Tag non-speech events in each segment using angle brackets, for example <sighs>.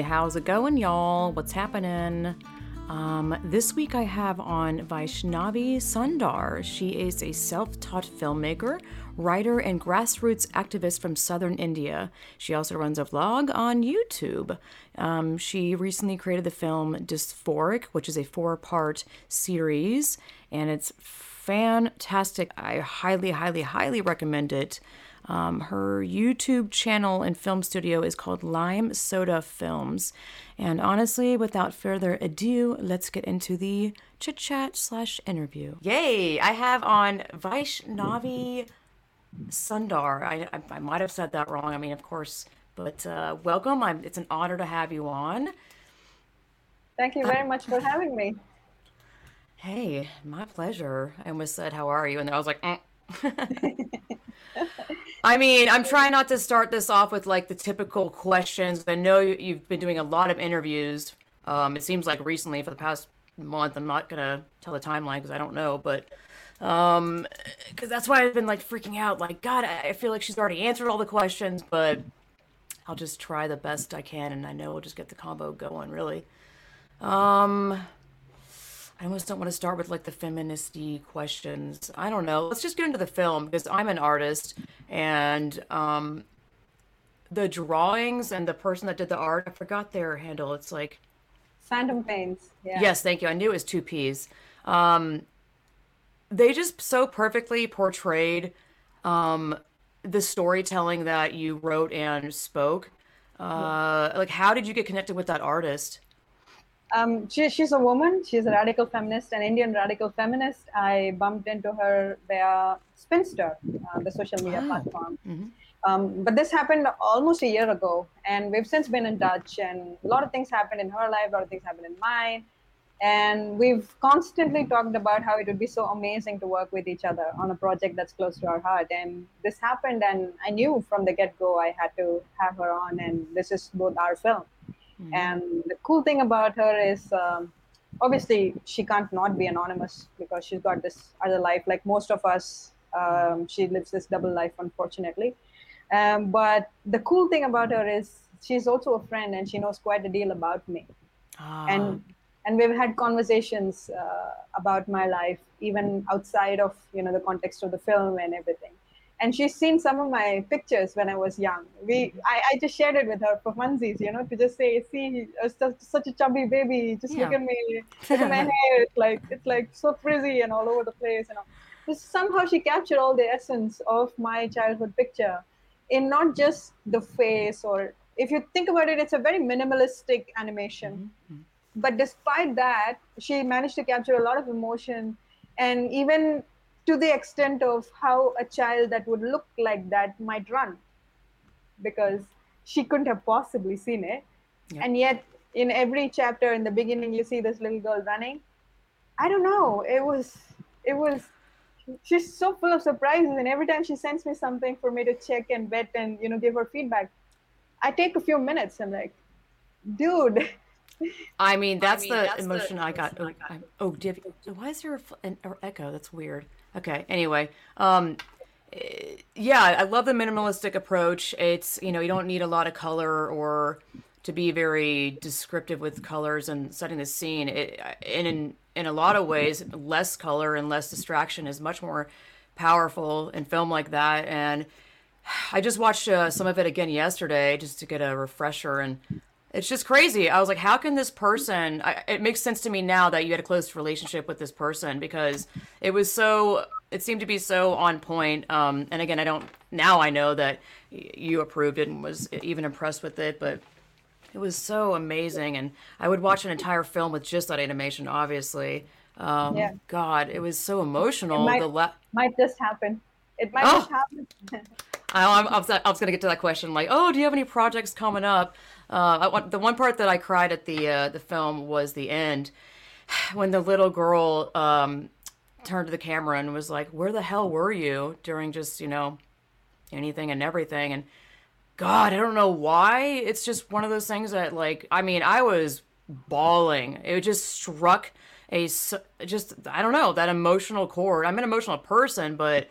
How's it going, y'all? What's happening? Um, this week I have on Vaishnavi Sundar. She is a self taught filmmaker, writer, and grassroots activist from southern India. She also runs a vlog on YouTube. Um, she recently created the film Dysphoric, which is a four part series, and it's fantastic. I highly, highly, highly recommend it. Um, her YouTube channel and film studio is called Lime Soda Films. And honestly, without further ado, let's get into the chit chat slash interview. Yay! I have on Vaishnavi Sundar. I, I, I might have said that wrong. I mean, of course, but uh, welcome. I'm, it's an honor to have you on. Thank you very much for having me. Hey, my pleasure. I almost said, How are you? And I was like, mm. <laughs> <laughs> I mean, I'm trying not to start this off with like the typical questions. I know you've been doing a lot of interviews. Um, it seems like recently for the past month. I'm not gonna tell the timeline because I don't know, but um, because that's why I've been like freaking out. Like, God, I feel like she's already answered all the questions, but I'll just try the best I can, and I know we'll just get the combo going. Really. Um, I almost don't want to start with like the feministy questions. I don't know. Let's just get into the film because I'm an artist and um the drawings and the person that did the art, I forgot their handle. It's like Phantom Paints. Yeah. Yes, thank you. I knew it was two P's. Um they just so perfectly portrayed um the storytelling that you wrote and spoke. Uh like how did you get connected with that artist? Um, she, she's a woman. She's a radical feminist, an Indian radical feminist. I bumped into her via Spinster, uh, the social media Oh. platform. Mhm. Um, but this happened almost a year ago, and we've since been in touch. And a lot of things happened in her life, a lot of things happened in mine. And we've constantly talked about how it would be so amazing to work with each other on a project that's close to our heart. And this happened, and I knew from the get go I had to have her on, and this is both our film. And the cool thing about her is um, obviously she can't not be anonymous because she's got this other life, like most of us. Um, she lives this double life, unfortunately. Um, but the cool thing about her is she's also a friend and she knows quite a deal about me. Ah, And and we've had conversations uh, about my life, even outside of you know the context of the film and everything. And she's seen some of my pictures when I was young. We, I, I just shared it with her for funsies, you know, to just say, see, such, such a chubby baby. Just look at me, <laughs> look at my hair. It's like it's like so frizzy and all over the place. You know, just somehow she captured all the essence of my childhood picture, in not just the face or if you think about it, it's a very minimalistic animation mm-hmm. Mm-hmm. but despite that she managed to capture a lot of emotion and even to the extent of how a child that would look like that might run because she couldn't have possibly seen it Yeah. and yet in every chapter in the beginning you see this little girl running i don't know it was it was she's so full of surprises and every time she sends me something for me to check and vet and you know give her feedback i take a few minutes i'm like dude I mean, <laughs> that's mean, the that's the emotion I got. Oh, I got. I- oh, Div, why is there a, an an echo? That's weird. Okay. Anyway, um, yeah, I love the minimalistic approach. It's you know you don't need a lot of color or to be very descriptive with colors and setting the scene. It, and in in a lot of ways, less color and less distraction is much more powerful in film like that. And I just watched uh, some of it again yesterday just to get a refresher, and it's just crazy. I was like, how can this person? I, it makes sense to me now that you had a close relationship with this person because it was so. It seemed to be so on point. Um, and again, I don't. Now I know that you approved it and was even impressed with it, but it was so amazing. And I would watch an entire film with just that animation. Obviously, um, Yeah. God, it was so emotional. might- the la- might just happen it might Oh. just happen <laughs> I, I'm, I was, I was going to get to that question. Like, oh, do you have any projects coming up? Uh, I the one part that I cried at the uh, the film was the end, <sighs> when the little girl um, turned to the camera and was like, "Where the hell were you during just you know anything and everything?" And God, I don't know why. It's just one of those things that, like, I mean, I was bawling. It just struck a just I don't know that emotional chord. I'm an emotional person, but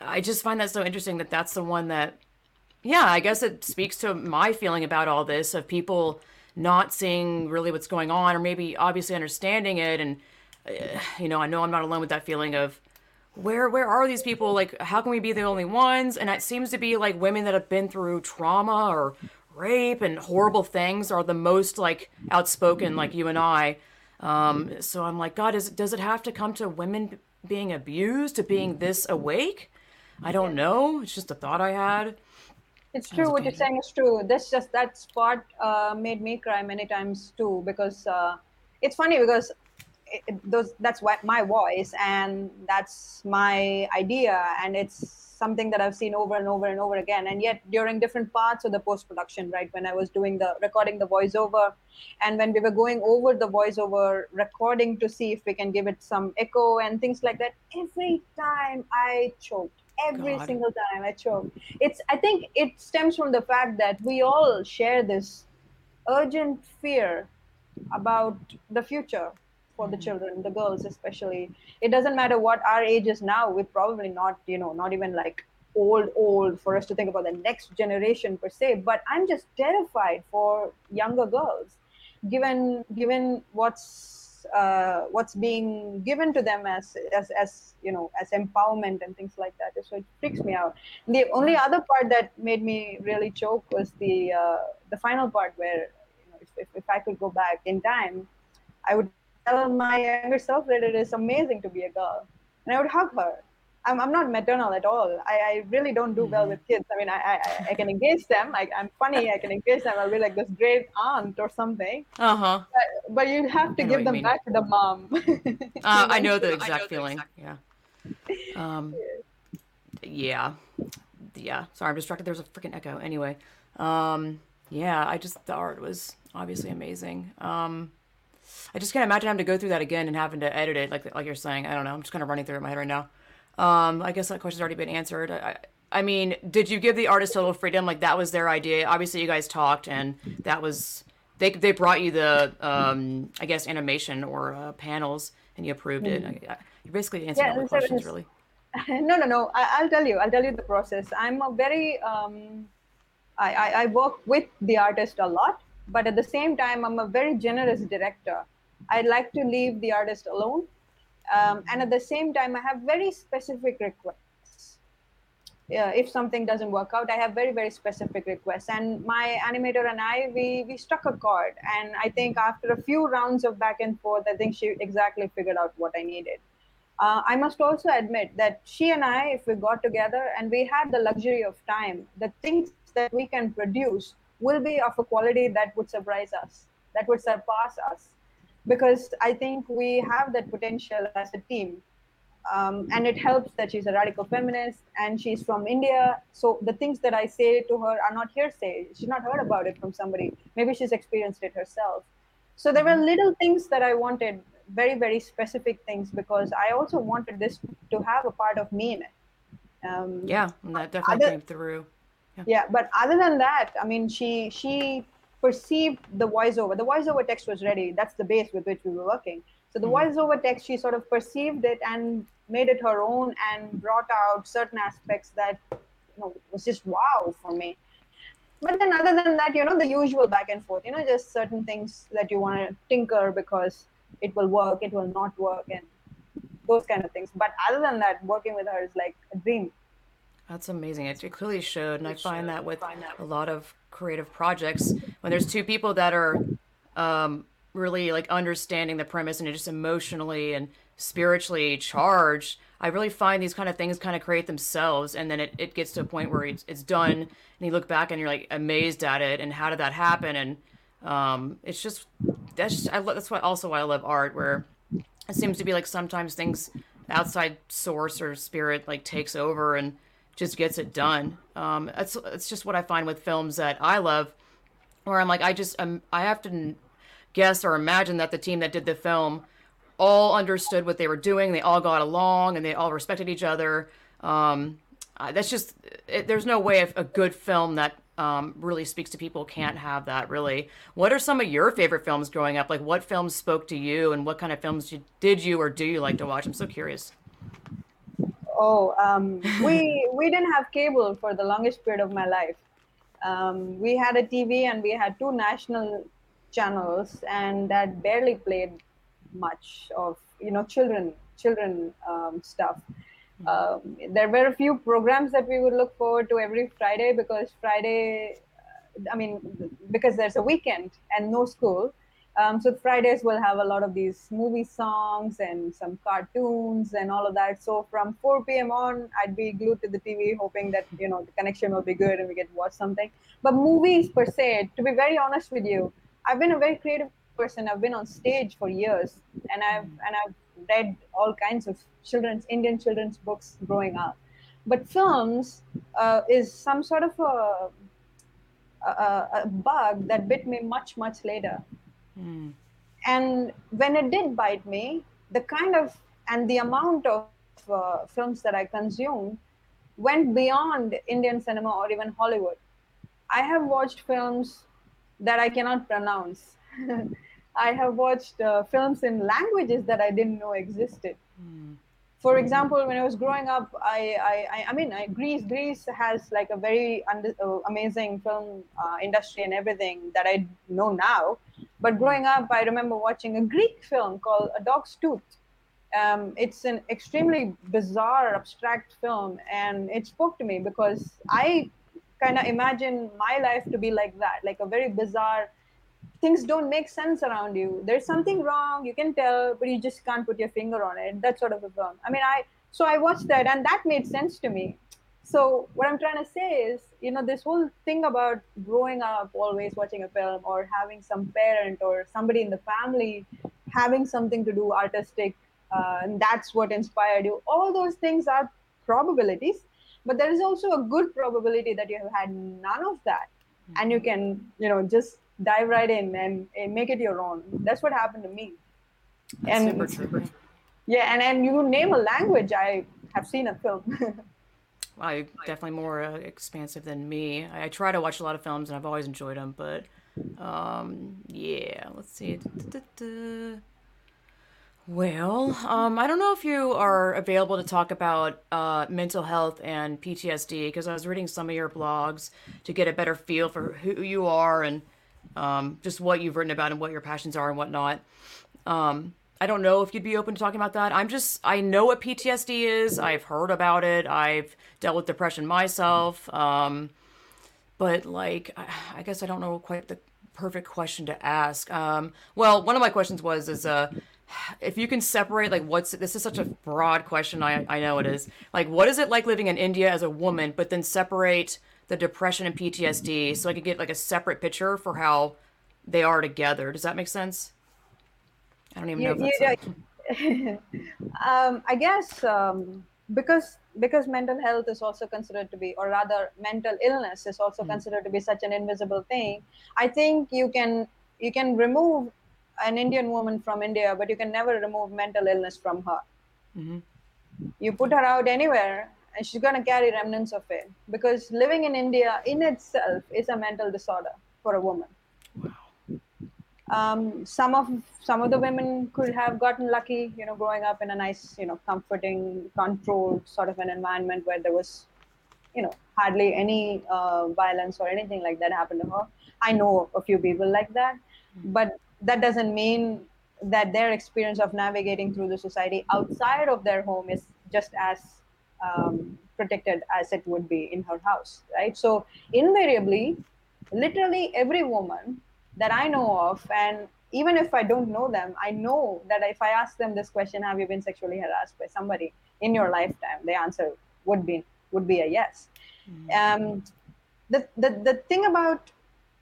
I just find that so interesting that that's the one that yeah, I guess it speaks to my feeling about all this of people not seeing really what's going on, or maybe obviously understanding it, and uh, you know, I know I'm not alone with that feeling of where where are these people? Like, how can we be the only ones? And it seems to be like women that have been through trauma or rape and horrible things are the most like outspoken, like you and I. Um, so I'm like, God, is does it have to come to women being abused to being this awake? I don't know. It's just a thought I had. It's true. What you're saying is true. This just that spot uh, made me cry many times too because uh, it's funny because it, those that's my voice and that's my idea and it's something that I've seen over and over and over again. And yet, during different parts of the post production, right, when I was doing the recording the voiceover, and when we were going over the voiceover recording to see if we can give it some echo and things like that, every time I choked. Every God. single time I choked. It's. I think it stems from the fact that we all share this urgent fear about the future for the hmm. children the girls especially it doesn't matter what our age is now we're probably not you know not even like old old for us to think about the next generation per se but i'm just terrified for younger girls given given what's uh, what's being given to them as, as as you know as empowerment and things like that so it freaks me out the only other part that made me really choke was the uh, the final part where you know if, if, if i could go back in time i would tell my younger self that it is amazing to be a girl. And I would hug her. I'm, I'm not maternal at all. I, I really don't do well mm-hmm. with kids. I mean, I, I, I can engage them. I, I'm funny. I can engage them. I'll be like this great aunt or something. Uh huh. But, but you have to give them mean. back to the mom. <laughs> uh, I know the exact know feeling. The exact... Yeah. <laughs> Um, yeah. Yeah. Sorry, I'm distracted. There's a freaking echo. Anyway. Um, yeah, I just, the art was obviously amazing. Um, I just can't imagine having to go through that again and having to edit it, like like you're saying. I don't know. I'm just kind of running through it in my head right now. Um, I guess that question's already been answered. I, I mean, did you give the artist total freedom? Like that was their idea. Obviously, you guys talked, and that was they they brought you the um, I guess animation or uh, panels, and you approved it. Mm-hmm. You basically answered yeah, all the questions, really. <laughs> No, no, no. I, will tell you. I'll tell you the process. I'm a very um, I, I, I work with the artist a lot, but at the same time, I'm a very generous director. I like to leave the artist alone. Um, and at the same time, I have very specific requests. Uh, if something doesn't work out, I have very, very specific requests. And my animator and I, we, we struck a chord. And I think after a few rounds of back and forth, I think she exactly figured out what I needed. Uh, I must also admit that she and I, if we got together and we had the luxury of time, the things that we can produce will be of a quality that would surprise us, that would surpass us because I think we have that potential as a team. Um, and it helps that she's a radical feminist and she's from India. So the things that I say to her are not hearsay. She's not heard about it from somebody. Maybe she's experienced it herself. So there were little things that I wanted, very, very specific things, because I also wanted this to have a part of me in it. Um, yeah, that definitely other, came through. Yeah. yeah, but other than that, I mean, she she perceived the voiceover. The voiceover text was ready. That's the base with which we were working. So the mm-hmm. voiceover text, she sort of perceived it and made it her own and brought out certain aspects that you know was just wow for me. But then other than that, you know, the usual back and forth, you know, just certain things that you want to tinker because it will work, it will not work, and those kind of things. But other than that, working with her is like a dream. That's amazing. It, it clearly showed, and I find that with a lot of creative projects, when there's two people that are um, really like understanding the premise and just emotionally and spiritually charged, I really find these kind of things kind of create themselves, and then it, it gets to a point where it's, it's done, and you look back and you're like amazed at it, and how did that happen? And um, it's just that's just, I, that's why also why I love art, where it seems to be like sometimes things outside source or spirit like takes over and just gets it done. Um, it's just what I find with films that I love, where I'm like I just um, I have to guess or imagine that the team that did the film all understood what they were doing. They all got along and they all respected each other. Um, uh, that's just it, there's no way a good film that um, really speaks to people can't have that really. What are some of your favorite films growing up? Like what films spoke to you and what kind of films did you or do you like to watch? I'm so curious. Oh, um, <laughs> we we didn't have cable for the longest period of my life. Um, we had a TV and we had two national channels, and that barely played much of you know children children um, stuff. Um, there were a few programs that we would look forward to every Friday because Friday, I mean, because there's a weekend and no school. Um, so Fridays will have a lot of these movie songs and some cartoons and all of that. So from 4 p.m. on, I'd be glued to the TV, hoping that you know the connection will be good and we get to watch something. But movies per se, to be very honest with you, I've been a very creative person. I've been on stage for years, and I've and I've read all kinds of children's Indian children's books growing up. But films uh, is some sort of a, a, a, bug that bit me much much later. Mm. And when it did bite me, the kind of and the amount of uh, films that I consumed went beyond Indian cinema or even Hollywood. I have watched films that I cannot pronounce. <laughs> I have watched uh, films in languages that I didn't know existed. Mm. For example, when I was growing up, I I, I mean, I, Greece Greece has like a very under, uh, amazing film uh, industry and everything that I know now. But growing up, I remember watching a Greek film called A Dog's Tooth. Um, it's an extremely bizarre, abstract film, and it spoke to me because I kind of imagine my life to be like that, like a very bizarre things don't make sense around you. There's something wrong you can tell but you just can't put your finger on it. That sort of a film. I mean i so i watched that and that made sense to me so what i'm trying to say is you know this whole thing about growing up always watching a film or having some parent or somebody in the family having something to do artistic uh, and that's what inspired you all those things are probabilities but there is also a good probability that you have had none of that and you can you know just dive right in and, and make it your own. That's what happened to me. That's and super true. Yeah, and and you name a language, I have seen a film. <laughs> you're definitely more uh, expansive than me. I, I, try to watch a lot of films, and I've always enjoyed them. But um, yeah, let's see. Well, um, I don't know if you are available to talk about uh, mental health and PTSD because I was reading some of your blogs to get a better feel for who you are and um, just what you've written about and what your passions are and whatnot. Um, I don't know if you'd be open to talking about that. I'm just, I know what PTSD is. I've heard about it. I've dealt with depression myself. Um, but like, I, I guess I don't know quite the perfect question to ask. Um, well, one of my questions was, is, uh, if you can separate like what's this is such a broad question I, I know it is like what is it like living in india as a woman but then separate the depression and PTSD so I could get like a separate picture for how they are together. Does that make sense? I don't even know if that's <laughs> um, I guess um, because because mental health is also considered to be, or rather, mental illness is also mm-hmm. considered to be such an invisible thing. I think you can you can remove an Indian woman from India, but you can never remove mental illness from her. Mm-hmm. You put her out anywhere, and she's going to carry remnants of it because living in India in itself is a mental disorder for a woman. Um, some of some of the women could have gotten lucky, you know, growing up in a nice, you know, comforting, controlled sort of an environment where there was, you know, hardly any uh, violence or anything like that happened to her. I know a few people like that, mm-hmm. but that doesn't mean that their experience of navigating through the society outside of their home is just as um, protected as it would be in her house, right? So invariably, literally every woman that I know of, and even if I don't know them, I know that if I ask them this question, have you been sexually harassed by somebody in your lifetime? The answer would be would be a yes. Mm-hmm. Um, the, the the thing about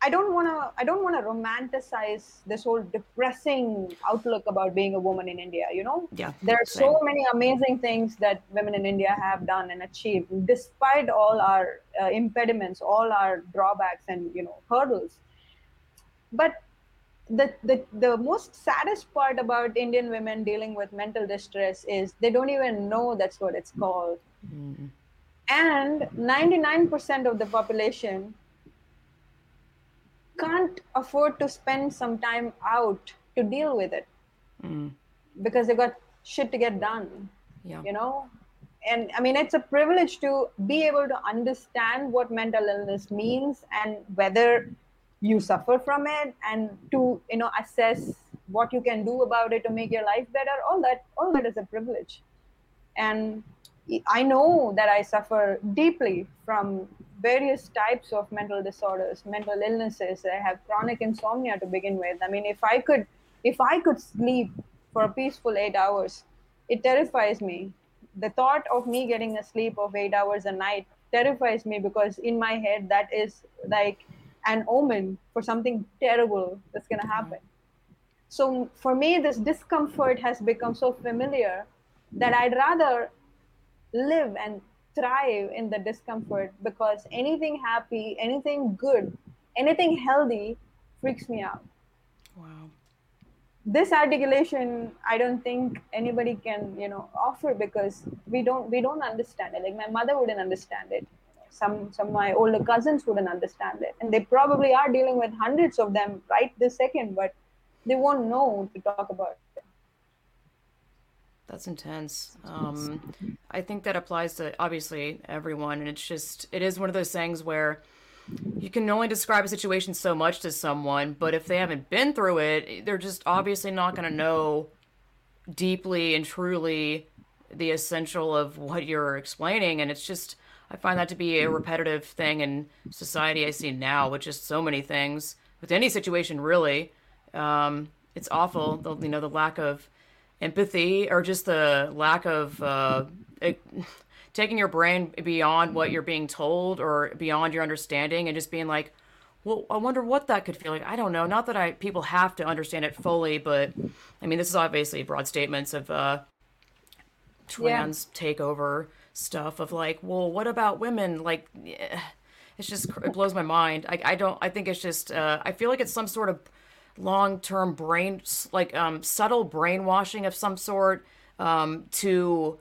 I don't want to I don't want to romanticize this whole depressing outlook about being a woman in India. You know, yeah, there are so many amazing things that women in India have done and achieved, despite all our uh, impediments, all our drawbacks, and you know hurdles. But the, the the most saddest part about Indian women dealing with mental distress is they don't even know that's what it's called. Mm. And 99% of the population can't afford to spend some time out to deal with it mm. because they got shit to get done yeah. you know and I mean, it's a privilege to be able to understand what mental illness means and whether you suffer from it and to you know assess what you can do about it to make your life better all that all that is a privilege. And i know that i suffer deeply from various types of mental disorders mental illnesses. I have chronic insomnia to begin with. I mean if i could if i could sleep for a peaceful 8 hours it terrifies me. The thought of me getting a sleep of 8 hours a night terrifies me because in my head that is like an omen for something terrible that's going to mm-hmm. happen. So for me, this discomfort has become so familiar that I'd rather live and thrive in the discomfort because anything happy, anything good, anything healthy freaks me out. Wow. This articulation, I don't think anybody can, you know, offer because we don't we don't understand it. Like my mother wouldn't understand it some some of my older cousins wouldn't understand it. And they probably are dealing with hundreds of them right this second but they won't know to talk about it. That's intense. Um, i think that applies to obviously everyone. And it's just it is one of those things where you can only describe a situation so much to someone but if they haven't been through it they're just obviously not going to know deeply and truly the essential of what you're explaining. And it's just I find that to be a repetitive thing in society I see now, with just so many things with any situation really. Um, it's awful, the, you know, the lack of empathy or just the lack of uh, it, <laughs> taking your brain beyond what you're being told or beyond your understanding and just being like, well, I wonder what that could feel like. I don't know. Not that I people have to understand it fully, but I mean, this is obviously broad statements of uh, trans yeah. takeover stuff of like, well, what about women? Like, it's just it blows my mind. I I don't. I think it's just. Uh, I feel like it's some sort of long term brain like um, subtle brainwashing of some sort um, to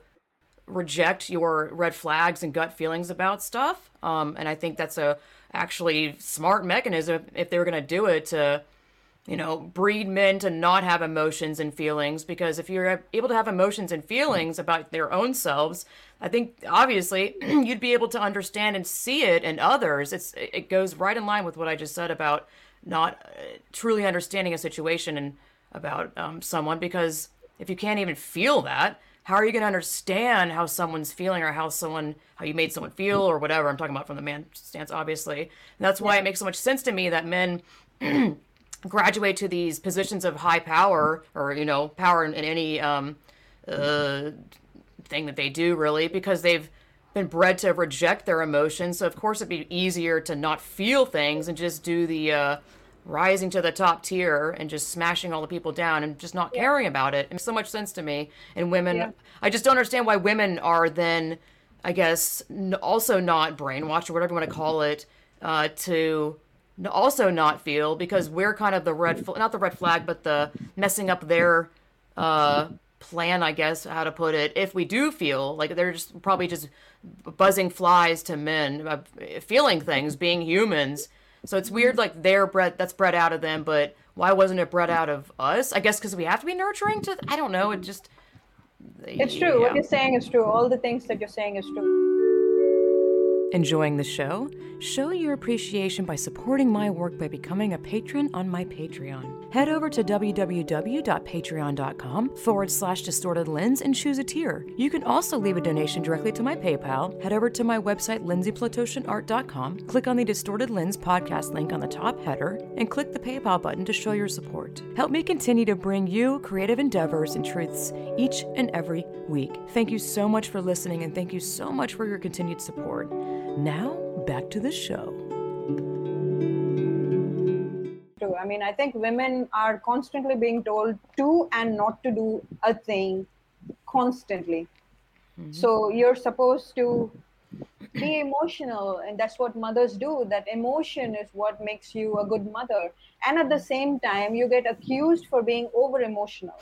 reject your red flags and gut feelings about stuff. Um, and I think that's a actually smart mechanism if they were going to do it to you know, breed men to not have emotions and feelings because if you're able to have emotions and feelings about their own selves, I think obviously <clears throat> you'd be able to understand and see it in others. It's it goes right in line with what I just said about not uh, truly understanding a situation and about um, someone because if you can't even feel that, how are you going to understand how someone's feeling or how someone how you made someone feel or whatever? I'm talking about from the man stance, obviously. And that's why it makes so much sense to me that men. <clears throat> graduate to these positions of high power or you know power in, in any um, uh, thing that they do really because they've been bred to reject their emotions so of course it'd be easier to not feel things and just do the uh, rising to the top tier and just smashing all the people down and just not yeah. caring about it. It makes so much sense to me. And women, yeah. I just don't understand why women are then, I guess, also not brainwashed or whatever you want to call it, uh, to also not feel because we're kind of the red fl- not the red flag but the messing up their uh plan i guess how to put it. If we do feel like they're just probably just buzzing flies to men uh, feeling things being humans. So it's weird like they're bred that's bred out of them but why wasn't it bred out of us? I guess because we have to be nurturing to i don't know it just it's true. yeah. what you're saying is true. All the things that you're saying is true. Enjoying the show? Show your appreciation by supporting my work by becoming a patron on my Patreon. Head over to www.patreon.com forward slash distorted lens and choose a tier. You can also leave a donation directly to my PayPal. Head over to my website, lindsayplatoshinart.com, click on the Distorted Lens podcast link on the top header, and click the PayPal button to show your support. Help me continue to bring you creative endeavors and truths each and every week. Thank you so much for listening, and thank you so much for your continued support. Now, back to the show. I mean, I think women are constantly being told to and not to do a thing constantly. Mm-hmm. So you're supposed to be emotional, and that's what mothers do. That emotion is what makes you a good mother. And at the same time, you get accused for being over emotional.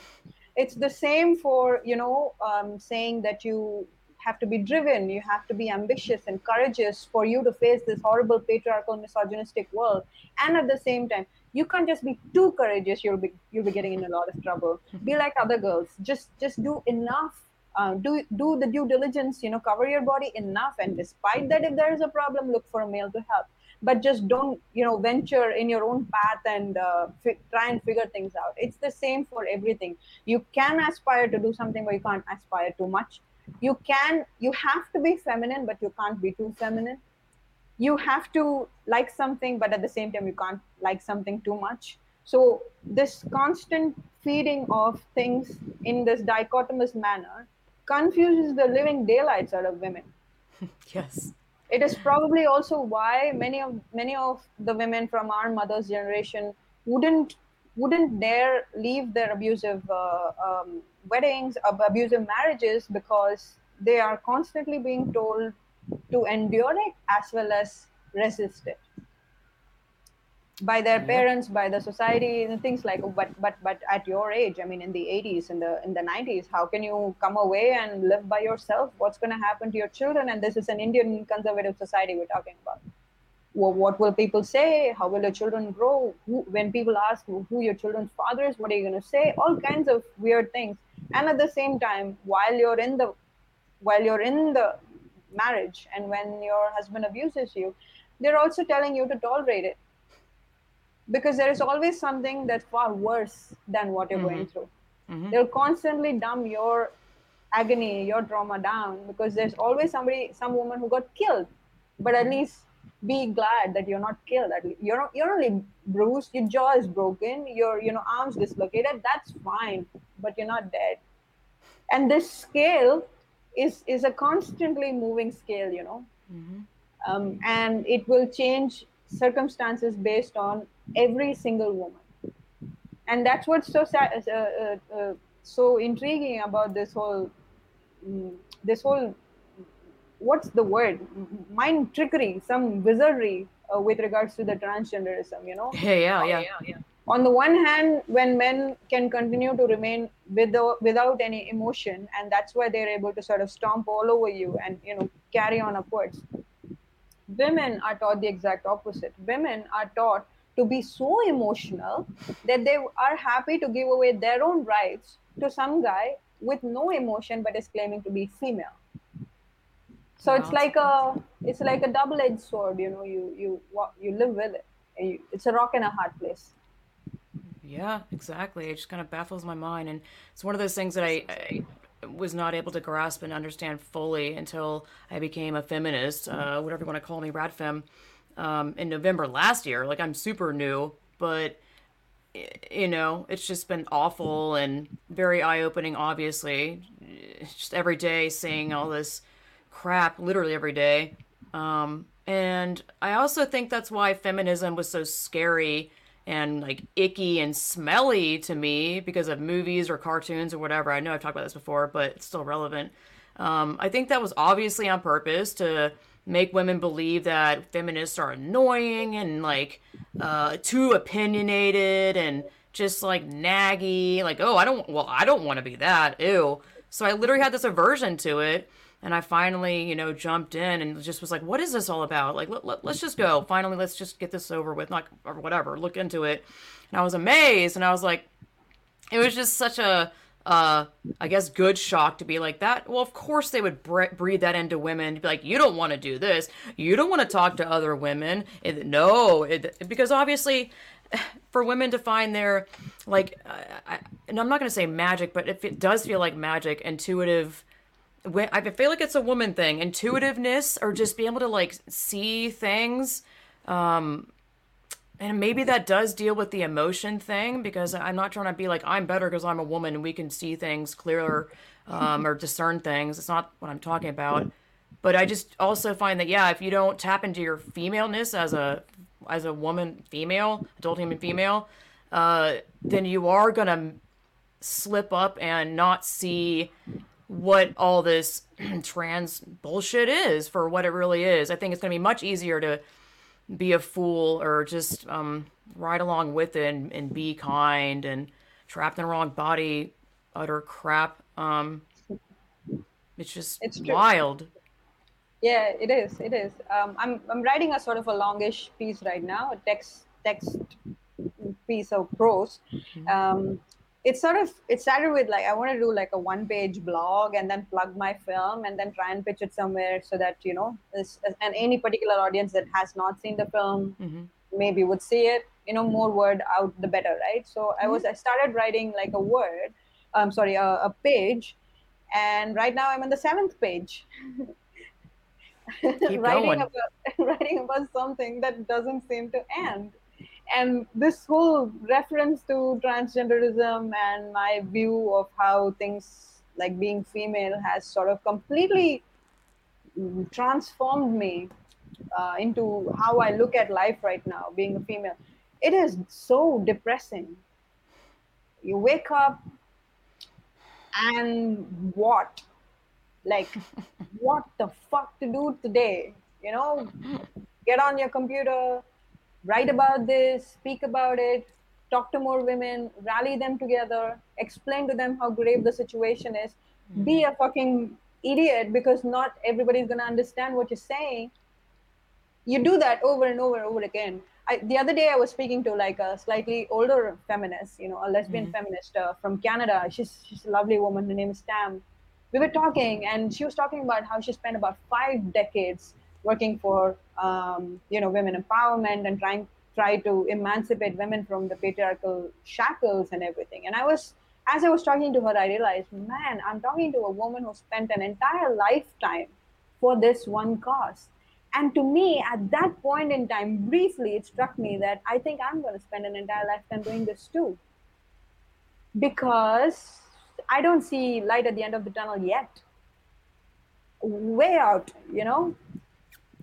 It's the same for, you know, um, saying that you have to be driven, you have to be ambitious and courageous for you to face this horrible patriarchal misogynistic world. And at the same time, you can't just be too courageous, you'll be you'll be getting in a lot of trouble. Be like other girls. Just just do enough uh, do do the due diligence you know cover your body enough and despite that if there is a problem look for a male to help but just don't you know venture in your own path and uh, fi- try and figure things out it's the same for everything you can aspire to do something but you can't aspire too much you can you have to be feminine but you can't be too feminine. You have to like something but at the same time you can't like something too much. So this constant feeding of things in this dichotomous manner confuses the living daylights out of women. <laughs> Yes. It is probably also why many of many of the women from our mother's generation wouldn't wouldn't dare leave their abusive uh, um, weddings abusive marriages because they are constantly being told to endure it as well as resist it. By their parents by the society and things like but but but at your age i mean in the 80s in the in the 90s how can you come away and live by yourself? What's going to happen to your children? And this is an indian conservative society we're talking about well, what will people say how will your children grow who, when people ask who your children's father is what are you going to say all kinds of weird things and at the same time while you're in the while you're in the marriage and when your husband abuses you they're also telling you to tolerate it because there is always something that's far worse than what you're mm-hmm. going through. Mm-hmm. They'll constantly dumb your agony, your trauma down because there's always somebody, some woman who got killed. But at least be glad that you're not killed. At least you're not, you're only bruised, your jaw is broken, your you know arms dislocated. That's fine, but you're not dead. And this scale is is a constantly moving scale, you know, mm-hmm. um, and it will change circumstances based on every single woman and that's what's so sad, uh, uh, uh, so intriguing about this whole um, this whole what's the word? Mind trickery some wizardry uh, with regards to the transgenderism you know? Yeah yeah yeah, yeah, yeah. on the one hand when men can continue to remain without without any emotion and that's why they're able to sort of stomp all over you and you know carry on upwards. Women are taught the exact opposite. Women are taught to be so emotional that they are happy to give away their own rights to some guy with no emotion but is claiming to be female so wow. it's like a it's like a double-edged sword you know you you you live with it you, it's a rock and a hard place yeah exactly it just kind of baffles my mind and it's one of those things that I, I was not able to grasp and understand fully until I became a feminist, uh, whatever you want to call me, radfem um, in November last year. Like I'm super new, but you know, it's just been awful and very eye opening. Obviously, just every day seeing all this crap, literally every day. Um, and I also think that's why feminism was so scary and like icky and smelly to me because of movies or cartoons or whatever. I know I've talked about this before, but it's still relevant. Um, I think that was obviously on purpose to make women believe that feminists are annoying and like uh, too opinionated and just like naggy. Like, oh, I don't, well, I don't want to be that. Ew. So I literally had this aversion to it. And I finally, you know, jumped in and just was like, what is this all about? Like, let, let, let's just go. Finally, let's just get this over with, not, or whatever, look into it. And I was amazed. And I was like, it was just such a, uh, I guess, good shock to be like that. Well, of course they would bre- breathe that into women. Be like, you don't want to do this. You don't want to talk to other women. It, no, it, because obviously, <sighs> for women to find their like, I, and I'm not going to say magic, but if it does feel like magic, intuitive. I feel like it's a woman thing, intuitiveness, or just being able to like see things. Um, and maybe that does deal with the emotion thing because I'm not trying to be like I'm better because I'm a woman and we can see things clearer um, or discern things. It's not what I'm talking about. But I just also find that yeah, if you don't tap into your femaleness as a as a woman, female, adult human female, uh, then you are gonna slip up and not see what all this <clears throat> trans bullshit is for what it really is. I think it's gonna be much easier to be a fool or just um, ride along with it and, and, be kind and trapped in the wrong body, utter crap. Um, it's just it's wild. Yeah, it is. It is. Um, I'm I'm writing a sort of a longish piece right now, a text text piece of prose. Mm-hmm. Um, it sort of it started with like I want to do like a one page blog and then plug my film and then try and pitch it somewhere so that you know this and any particular audience that has not seen the film mm-hmm. maybe would see it you know more word out the better right so mm-hmm. I was I started writing like a word I'm um, sorry a, a page and right now I'm on the seventh page <laughs> writing going. about <laughs> writing about something that doesn't seem to end and this whole reference to transgenderism and my view of how things like being female has sort of completely transformed me uh, into how I look at life right now, being a female. It is so depressing. You wake up and what? Like, <laughs> what the fuck to do today? You know, get on your computer, write about this, speak about it, talk to more women, rally them together, explain to them how grave the situation is. Mm-hmm. Be a fucking idiot because not everybody's going to understand what you're saying. You do that over and over and over again. I, the other day I was speaking to like a slightly older feminist, you know, a lesbian mm-hmm. feminist uh, from Canada. She's she's a lovely woman. Her name is Tam. We were talking, and she was talking about how she spent about five decades working for um, you know women empowerment and trying try to emancipate women from the patriarchal shackles and everything. And I was as I was talking to her, I realized, man, I'm talking to a woman who spent an entire lifetime for this one cause. And to me, at that point in time, briefly, it struck me that I think I'm going to spend an entire lifetime doing this too. Because I don't see light at the end of the tunnel yet. Way out, you know?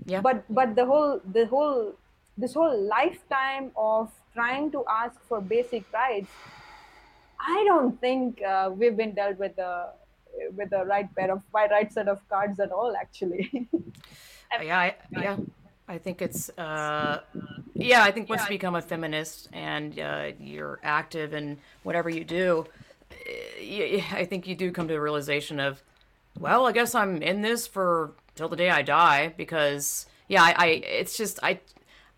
Yeah. But but the whole the whole this whole lifetime of trying to ask for basic rights i don't think uh, we've been dealt with the with the right pair of right set of cards at all actually. <laughs> Yeah I, yeah. I think it's uh yeah i think once you become a feminist and uh, you're active in whatever you do eh, i think you do come to the realization of well i guess i'm in this for till the day I die because yeah, I, I it's just I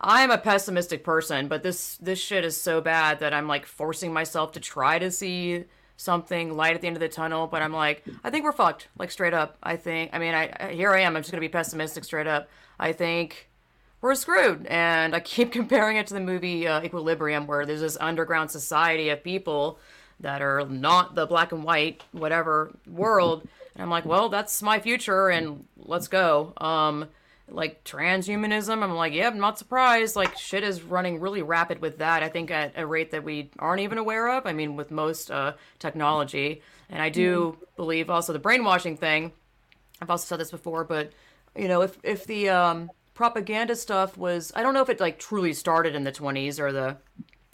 I'm a pessimistic person, but this this shit is so bad that I'm like forcing myself to try to see something light at the end of the tunnel, but I'm like, I think we're fucked. Like straight up. I think I mean I, here I am, I'm just gonna be pessimistic straight up. I think we're screwed. And I keep <laughs> comparing it to the movie uh, Equilibrium, where there's this underground society of people that are not the black and white, whatever world. And I'm like, well, that's my future, and let's go. Um, like transhumanism, I'm like, yeah, I'm not surprised. Like shit is running really rapid with that. I think at a rate that we aren't even aware of. I mean, with most uh, technology, and I do mm. believe also the brainwashing thing. I've also said this before, but you know, if if the um, propaganda stuff was, I don't know if it like truly started in the 20s or the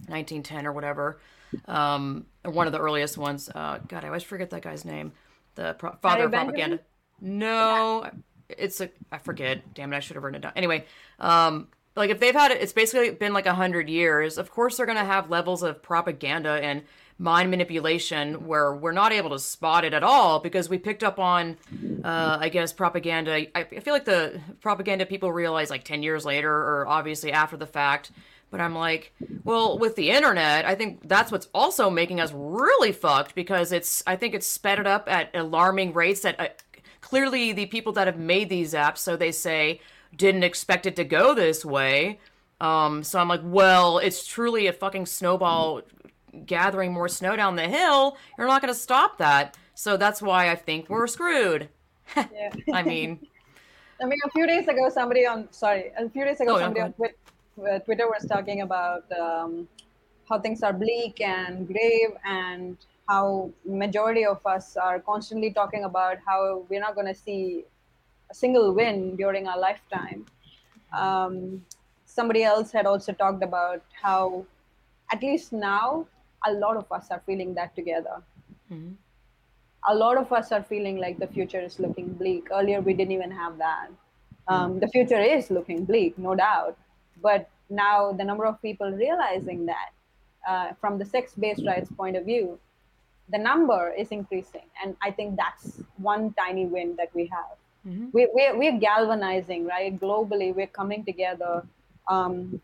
1910 or whatever, um, or one of the earliest ones. Uh, God, I always forget that guy's name the pro- father of propaganda. No, yeah. it's a I forget. Damn it, I should have written it down. Anyway, um, like if they've had it, it's basically been like a hundred years. Of course, they're gonna have levels of propaganda and mind manipulation where we're not able to spot it at all because we picked up on, uh, I guess, propaganda. I, I feel like the propaganda people realize like ten years later or obviously after the fact but I'm like, well, with the internet, I think that's what's also making us really fucked because it's, I think it's sped it up at alarming rates that uh, clearly the people that have made these apps, so they say, didn't expect it to go this way. Um, so I'm like, well, it's truly a fucking snowball gathering more snow down the hill. You're not going to stop that. So that's why I think we're screwed. <laughs> I mean, <laughs> I mean, a few days ago, somebody on sorry, a few days ago, oh, somebody on uh, Twitter was talking about um, how things are bleak and grave, and how majority of us are constantly talking about how we're not going to see a single win during our lifetime. Um, somebody else had also talked about how, at least now, a lot of us are feeling that together. Mm-hmm. A lot of us are feeling like the future is looking bleak. Earlier, we didn't even have that. Um, the future is looking bleak, no doubt but now the number of people realizing that uh, from the sex-based rights point of view, the number is increasing. And I think that's one tiny win that we have. Mm-hmm. We, we're, we're galvanizing, right? Globally, we're coming together. Um,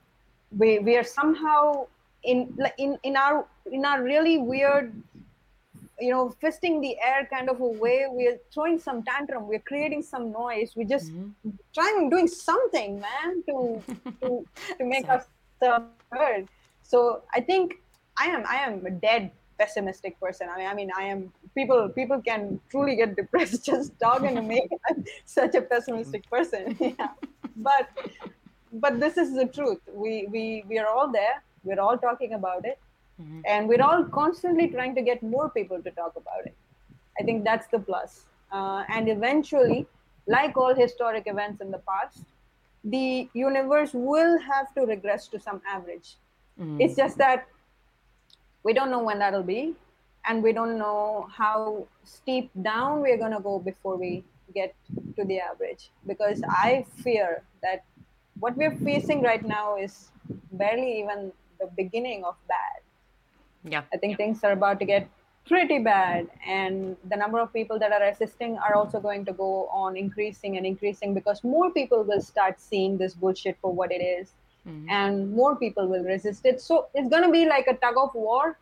we, we are somehow in, in, in, our, in our really weird you know fisting the air kind of a way we're throwing some tantrum we're creating some noise we're just mm-hmm. trying doing something man to <laughs> to to make us heard so i think i am i am a dead pessimistic person. I mean i mean i am people people can truly get depressed <laughs> just talking to me i'm such a pessimistic person <laughs> yeah. But but this is the truth. We we we are all there. We're all talking about it Mm-hmm. And we're all constantly trying to get more people to talk about it. I think that's the plus. Uh, and eventually, like all historic events in the past, the universe will have to regress to some average. Mm-hmm. It's just that we don't know when that'll be, and we don't know how steep down we're going to go before we get to the average. Because I fear that what we're facing right now is barely even the beginning of bad yeah. I think things are about to get pretty bad and the number of people that are assisting are also going to go on increasing and increasing because more people will start seeing this bullshit for what it is, mm-hmm. and more people will resist it. So it's going to be like a tug of war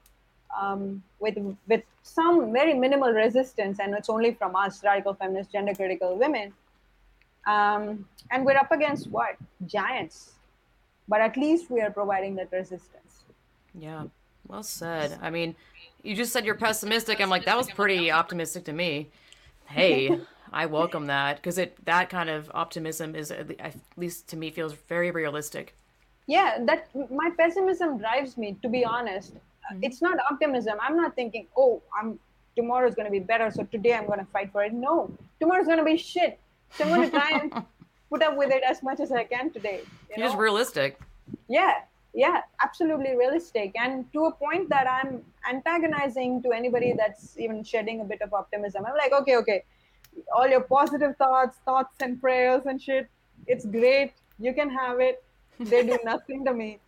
um, with with some very minimal resistance and it's only from us radical feminist gender critical women. Um, and we're up against what? Giants. But at least we are providing that resistance. Yeah well said. I mean, you just said you're pessimistic. I'm like, that was pretty optimistic to me. Hey, I welcome that because it that kind of optimism is at least to me feels very realistic. Yeah, that my pessimism drives me. To be honest, mm-hmm. it's not optimism. I'm not thinking, oh, I'm tomorrow's going to be better, so today I'm going to fight for it. No, tomorrow's going to be shit. So I'm going to try and <laughs> put up with it as much as I can today. You just realistic. Yeah, yeah absolutely realistic. And to a point that i'm antagonizing to anybody that's even shedding a bit of optimism. I'm like okay okay. All your positive thoughts thoughts and prayers and shit. It's great. You can have it. They do <laughs> nothing to me.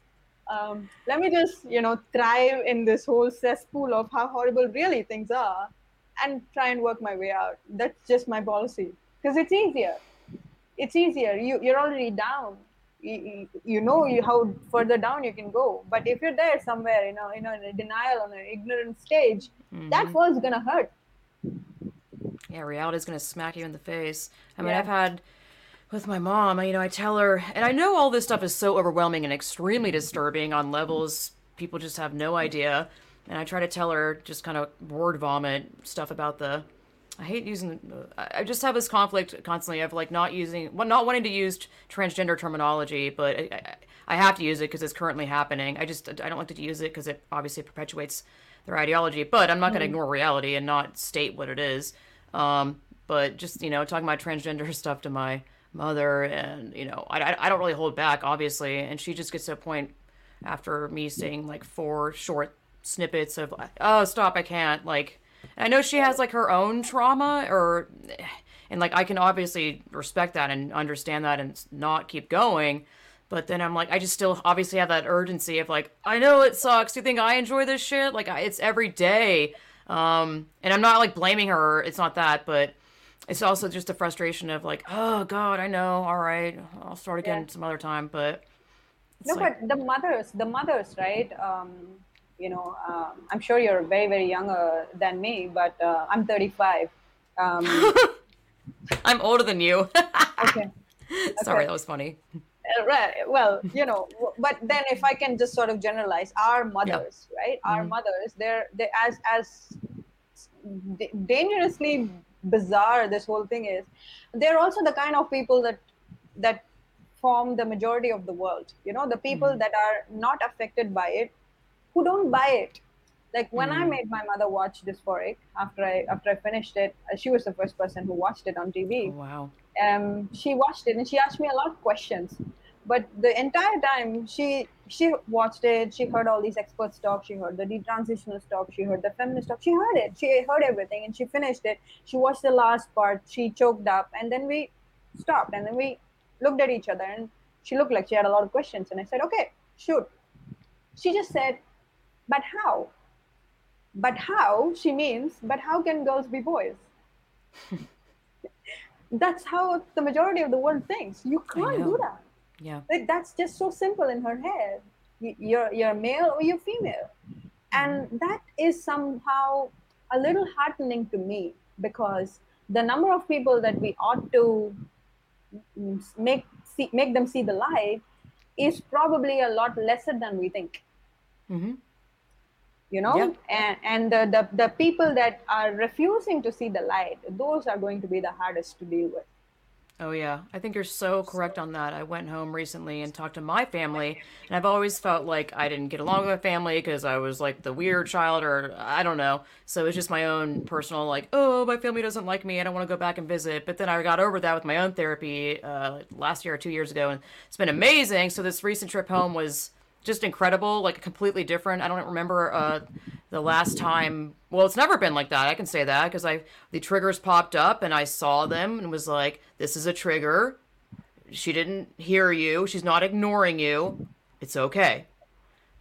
Um, let me just you know thrive in this whole cesspool of how horrible really things are and try and work my way out. That's just my policy. Because it's easier. It's easier. You, you're already down you, you know you, how further down you can go but if you're there somewhere you know you know in a denial on an ignorant stage mm-hmm. that fall's gonna hurt yeah reality is gonna smack you in the face i mean yeah. i've had with my mom you know i tell her and i know all this stuff is so overwhelming and extremely disturbing on levels people just have no idea and i try to tell her just kind of word vomit stuff about the I hate using. I just have this conflict constantly of like not using, well, not wanting to use transgender terminology, but I, I have to use it because it's currently happening. I just I don't like to use it because it obviously perpetuates their ideology. But I'm not going to mm. ignore reality and not state what it is. Um, but just you know, talking about transgender <laughs> stuff to my mother, and you know, I, I don't really hold back, obviously, and she just gets to a point after me saying like four short snippets of, oh, stop, I can't, like I know she has like her own trauma or and like I can obviously respect that and understand that and not keep going. But then I'm like, I just still obviously have that urgency of like, I know it sucks. Do you think I enjoy this shit? Like, it's every day. Um, and I'm not like blaming her. It's not that, but it's also just a frustration of like, oh God, I know. All right, I'll start again yeah. some other time. But no, like... but the mothers, the mothers, right? Um, you know, um, I'm sure you're very, very younger than me, but uh, I'm 35. Um, <laughs> I'm older than you. <laughs> okay. Sorry, okay. that was funny. Uh, right. Well, you know, but then if I can just sort of generalize, our mothers, yeah. right? Our mm-hmm. mothers, they're they as as dangerously bizarre this whole thing is. They're also the kind of people that that form the majority of the world. You know, the people mm-hmm. that are not affected by it who don't buy it. Like when mm. i hmm. made my mother watch dysphoric after i after i finished it uh, she was the first person who watched it on tv oh, wow. Um she watched it and she asked me a lot of questions. But the entire time she she watched it she heard all these experts talk she heard the detransitional talk she heard the feminist talk she heard it. She heard everything and she finished it. She watched the last part she choked up and then we stopped and then we looked at each other and she looked like she had a lot of questions and i said okay shoot. She just said but how? But how, she means, but how can girls be boys? <laughs> that's how the majority of the world thinks. You can't do that. Yeah. Like that's just so simple in her head. You're you're male or you're female. And mm-hmm. that is somehow a little heartening to me because the number of people that we ought to make see, make them see the light is probably a lot lesser than we think. Mm-hmm. You know, Yep. and and the, the the people that are refusing to see the light, those are going to be the hardest to deal with. Oh yeah, I think you're so correct on that. I went home recently and talked to my family, and I've always felt like I didn't get along with my family because I was like the weird child, or I don't know. So it's just my own personal like, oh, my family doesn't like me. I don't want to go back and visit. But then I got over that with my own therapy uh, last year or two years ago, and it's been amazing. So this recent trip home was just incredible, like completely different. I don't remember uh, the last time. Well, it's never been like that. I can say that because I the triggers popped up and I saw them and was like, "This is a trigger. She didn't hear you. She's not ignoring you. It's okay."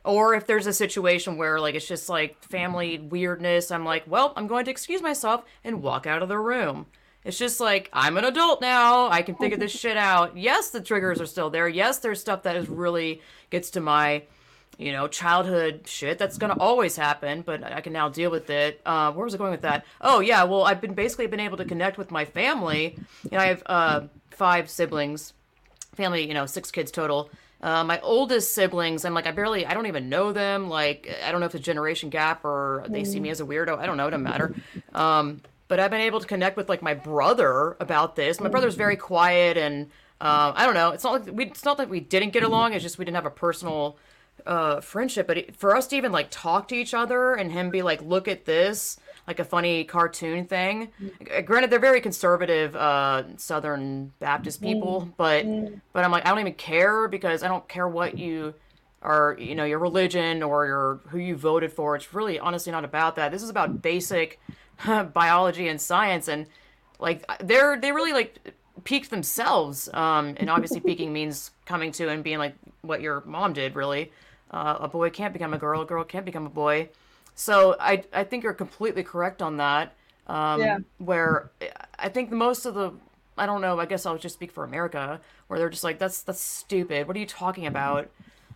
Or if there's a situation where like it's just like family weirdness, I'm like, "Well, I'm going to excuse myself and walk out of the room." It's just like I'm an adult now. I can figure this <laughs> shit out. Yes, the triggers are still there. Yes, there's stuff that is really gets to my, you know, childhood shit. That's gonna always happen, but I can now deal with it. Uh, where was I going with that? Oh yeah, well I've been basically been able to connect with my family. You know, I have uh, five siblings, family. You know, six kids total. Uh, my oldest siblings, I'm like, I barely, I don't even know them. Like, I don't know if it's a generation gap or they see me as a weirdo. I don't know. It doesn't matter. Um, but I've been able to connect with like my brother about this. My brother's very quiet, and uh, I don't know. It's not like we. It's not that we didn't get along. It's just we didn't have a personal uh, friendship. But it, for us to even like talk to each other and him be like, "Look at this," like a funny cartoon thing. Granted, they're very conservative uh, Southern Baptist people, but but I'm like, I don't even care because I don't care what you or you know your religion or your who you voted for. It's really honestly not about that. This is about basic <laughs> biology and science, and like they're they really like peaked themselves. Um, and obviously, <laughs> peaking means coming to and being like what your mom did. Really, uh, a boy can't become a girl. A girl can't become a boy. So I I think you're completely correct on that. Um, Yeah. Where I think most of the I don't know. I guess I'll just speak for America, where they're just like, "That's that's stupid. What are you talking about?"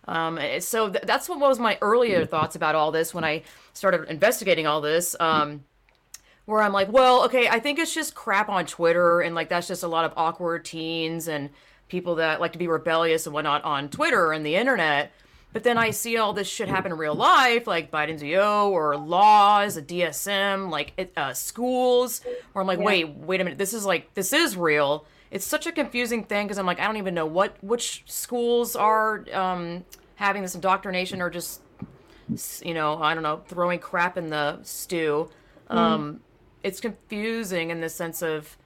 Um, eh, so th- that's what was my earlier thoughts about all this when I started investigating all this. Um, where I'm like, well, okay, I think it's just crap on Twitter, and like that's just a lot of awkward teens and people that like to be rebellious and whatnot on Twitter and the internet. But then I see all this shit happen in real life, like Biden's EO or laws, a DSM, like it, uh, schools, where I'm like, Yeah. wait, wait a minute, this is like this is real. It's such a confusing thing because I'm like, I don't even know what which schools are um, having this indoctrination or just you know, I don't know, throwing crap in the stew. Um, it's confusing in the sense of,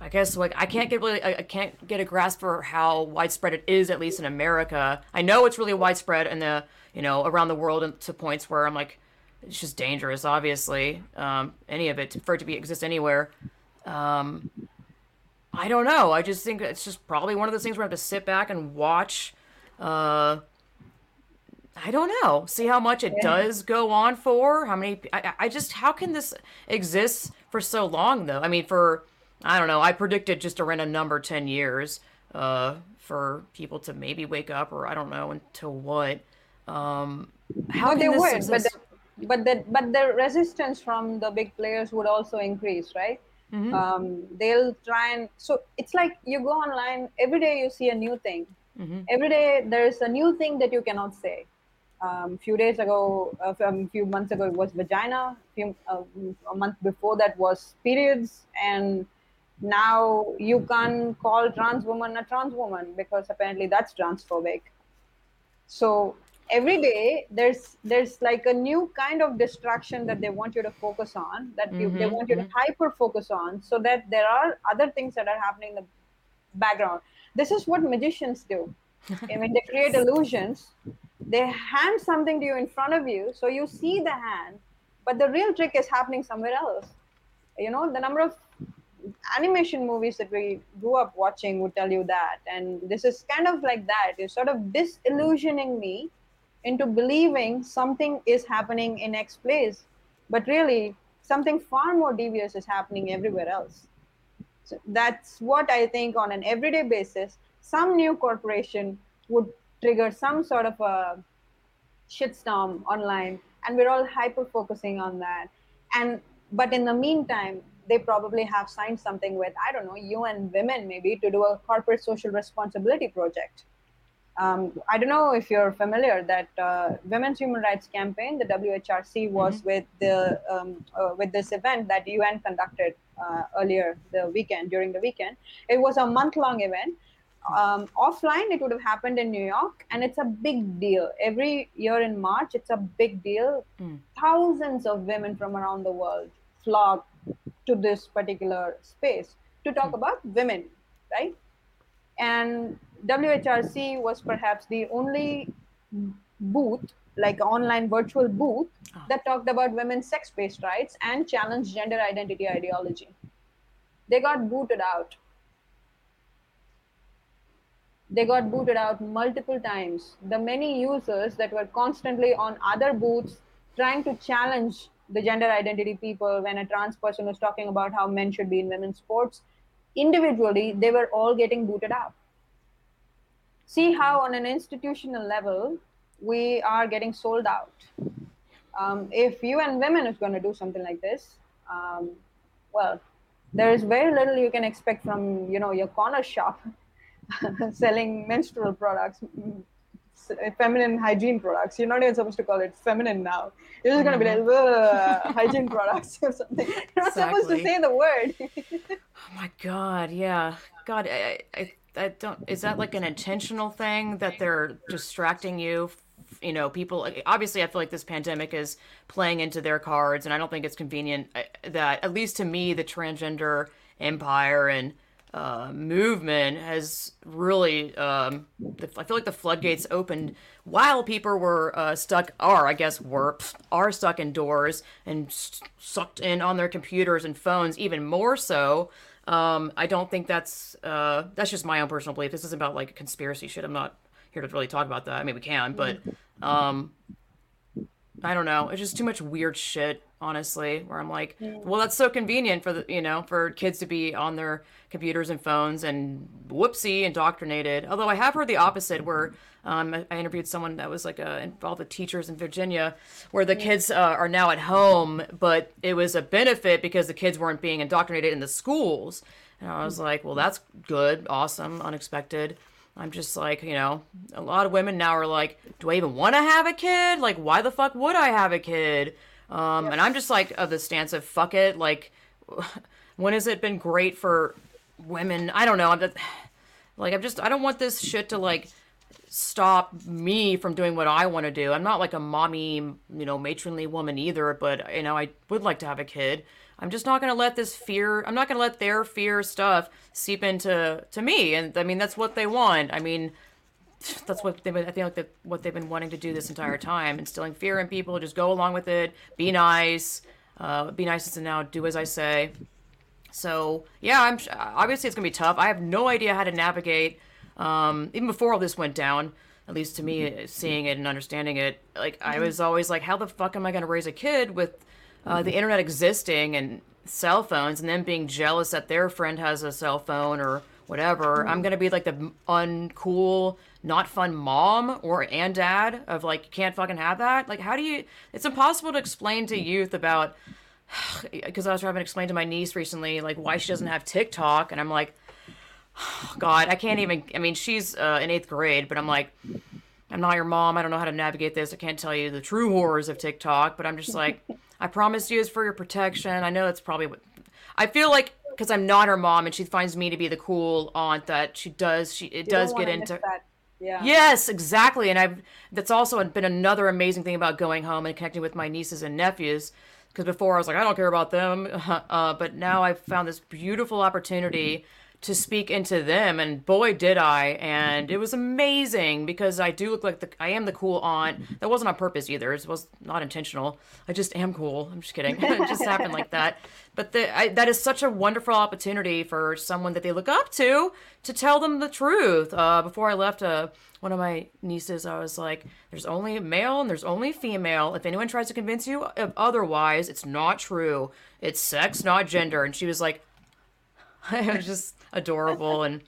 I guess, like I can't get really, I, can't get a grasp for how widespread it is, at least in America. I know it's really widespread in the, you know, around the world and to points where I'm like, it's just dangerous. Obviously, um, any of it for it to be exist anywhere. Um, I don't know. I just think it's just probably one of those things where I have to sit back and watch. Uh, I don't know. See how much it does go on for. How many? I, I just how can this exist for so long though? I mean, for I don't know. I predicted just a random number ten years. Uh, for people to maybe wake up, or I don't know until what. Um, how But they this would, but the, but the but the resistance from the big players would also increase, right? Mm-hmm. Um, they'll try and so it's like you go online every day, you see a new thing. Mm-hmm. Every day there's a new thing that you cannot say. Um, few days ago, a um, few months ago, it was vagina. Few, uh, a month before that was periods, and now you can't call trans woman a trans woman because apparently that's transphobic. So every day there's there's like a new kind of distraction that they want you to focus on that you, they Mhm, want you to hyper focus on so that there are other things that are happening in the background. This is what magicians do. I mean they create <laughs> illusions they hand something to you in front of you so you see the hand but the real trick is happening somewhere else. You know the number of animation movies that we grew up watching would tell you that and this is kind of like that. You're sort of disillusioning me into believing something is happening in x place but really something far more devious is happening everywhere else. So that's what i think on an everyday basis some new corporation would trigger some sort of a shitstorm online and we're all hyper focusing on that and but in the meantime they probably have signed something with i don't know un women maybe to do a corporate social responsibility project um, I don't know if you're familiar that uh, Women's Human Rights Campaign, the WHRC, was mm-hmm. with the um, uh, with this event that UN conducted uh, earlier the weekend during the weekend. It was a month long event. Um, offline, it would have happened in New York, and it's a big deal. Every year in March, it's a big deal. Mm. Thousands of women from around the world flock to this particular space to talk mm. about women, right? And WHRC was perhaps the only booth, like online virtual booth, oh. that talked about women's sex based rights and challenged gender identity ideology. They got booted out. They got booted out multiple times. The many users that were constantly on other booths trying to challenge the gender identity people when a trans person was talking about how men should be in women's sports, individually, they were all getting booted out see how on an institutional level we are getting sold out. Um, if UN Women is going to do something like this, um, well, there is very little you can expect from you know your corner shop <laughs> selling menstrual products, feminine hygiene products. You're not even supposed to call it feminine now. You're just mm-hmm. going to be like hygiene products or <laughs> something. <laughs> You're not exactly. supposed to say the word. oh my god! Yeah, God, I, I I don't. Is that like an intentional thing that they're distracting you? You know, people. Obviously, I feel like this pandemic is playing into their cards, and I don't think it's convenient uh, that, at least to me, the transgender empire and uh, movement has really. Um, I feel like the floodgates opened while people were uh, stuck, are I guess were are stuck indoors and sucked in on their computers and phones, even more so. Um, I don't think that's uh, that's just my own personal belief. This isn't about like conspiracy shit. I'm not here to really talk about that. I mean, we can, but um, I don't know. It's just too much weird shit, honestly. Where I'm like, well, that's so convenient for the you know for kids to be on their computers and phones and whoopsie indoctrinated. Although I have heard the opposite, where um, I interviewed someone that was like uh, involved with teachers in Virginia, where the kids uh, are now at home, but it was a benefit because the kids weren't being indoctrinated in the schools. And I was like, well, that's good, awesome, unexpected. I'm just like, you know, a lot of women now are like, do I even want to have a kid? Like, why the fuck would I have a kid? Um, yes. And I'm just like of the stance of fuck it. Like, <laughs> when has it been great for women? I don't know. I'm just, <sighs> like, I'm just, I don't want this shit to like stop me from doing what I want to do. I'm not like a mommy, you know, matronly woman either, but you know, I would like to have a kid. I'm just not going to let this fear, I'm not going to let their fear stuff seep into to me. And I mean, that's what they want. I mean, <sighs> that's what they've been, I think like that what they've been wanting to do this entire time, instilling fear in people, just go along with it, be nice, uh, be nice to now do as I say. So yeah, I'm obviously it's gonna be tough. I have no idea how to navigate um, even before all this went down, at least to me, seeing it and understanding it, like I was always like, how the fuck am I to raise a kid with uh, the internet existing and cell phones, and then being jealous that their friend has a cell phone or whatever? I'm going to be like the uncool, not fun mom or and dad of like, you can't fucking have that. Like, how do you? It's impossible to explain to youth about <sighs> because I was trying to explain to my niece recently, like why she doesn't have TikTok, and I'm like, <sighs> God, I can't even. I mean, she's uh, in eighth grade, but I'm like, I'm not your mom. I don't know how to navigate this. I can't tell you the true horrors of TikTok, but I'm just like, I promise you it's for your protection. I know that's probably what I feel like because I'm not her mom and she finds me to be the cool aunt that she does. She it you does get into. Yeah. Yes, exactly. And I've that's also been another amazing thing about going home and connecting with my nieces and nephews. Because before I was like, I don't care about them, <laughs> uh, but now I've found this beautiful opportunity to speak into them and boy did i and it was amazing because i do look like the i am the cool aunt. That wasn't on purpose either. It was not intentional. I just am cool. I'm just kidding. <laughs> It just happened like that. But the, I, that is such a wonderful opportunity for someone that they look up to to tell them the truth. Uh, before i left uh, one of my nieces i was like there's only male and there's only female. If anyone tries to convince you otherwise it's not true. It's sex not gender. And she was like <laughs> I was just adorable and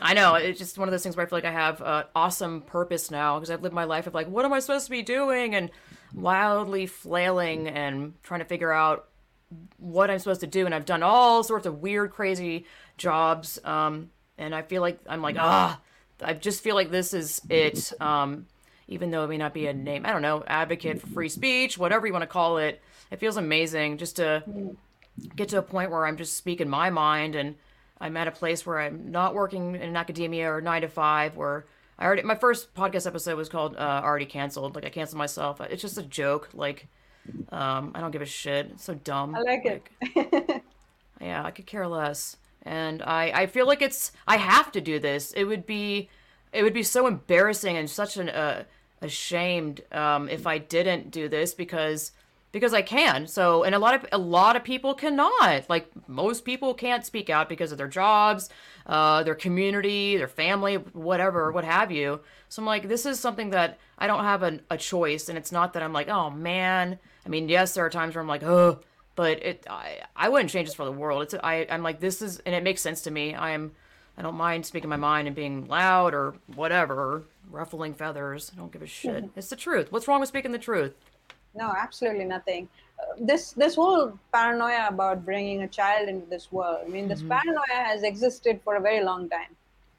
I know it's just one of those things where I feel like I have an awesome purpose now because I've lived my life of like, what am I supposed to be doing? And wildly flailing and trying to figure out what I'm supposed to do. And I've done all sorts of weird, crazy jobs. Um, and I feel like I'm like, ah, I just feel like this is it. Um, even though it may not be a name, I don't know, advocate for free speech, whatever you want to call it. It feels amazing just to get to a point where I'm just speaking my mind and I'm at a place where I'm not working in academia or nine to five where I already my first podcast episode was called uh, already canceled. Like I canceled myself. It's just a joke. Like um, I don't give a shit. It's so dumb. I like, like it. yeah, I could care less. And I I feel like it's I have to do this. It would be it would be so embarrassing and such an uh, ashamed um, if I didn't do this because because I can. So, and a lot of a lot of people cannot. Like most people can't speak out because of their jobs, uh, their community, their family, whatever, what have you. So I'm like, this is something that I don't have a, a choice, and it's not that I'm like, oh man. I mean, yes, there are times where I'm like, oh, but it I I wouldn't change this for the world. It's I I'm like this is and it makes sense to me. I'm I don't mind speaking my mind and being loud or whatever, ruffling feathers. I don't give a shit. Mm-hmm. It's the truth. What's wrong with speaking the truth? No absolutely nothing uh, this this whole paranoia about bringing a child into this world i mean this mm-hmm. paranoia has existed for a very long time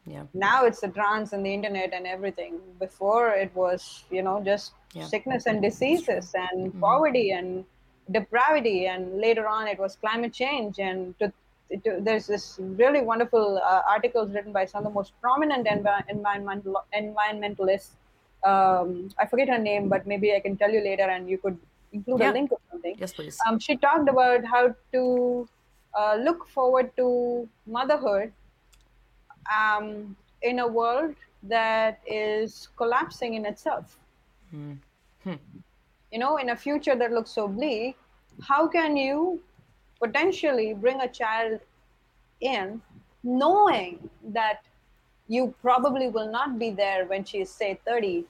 yeah now it's the trans and the internet and everything before it was you know just yeah. sickness and diseases and mm-hmm. poverty and depravity and later on it was climate change and to, to, there's this really wonderful uh, articles written by some of the most prominent env- environmental environmentalists um, I forget her name, but maybe I can tell you later, and you could include yeah. a link or something. Yes, please. Um, she talked about how to uh, look forward to motherhood um, in a world that is collapsing in itself. Hmm. Hmm. You know, in a future that looks so bleak, how can you potentially bring a child in knowing that you probably will not be there when she's say 30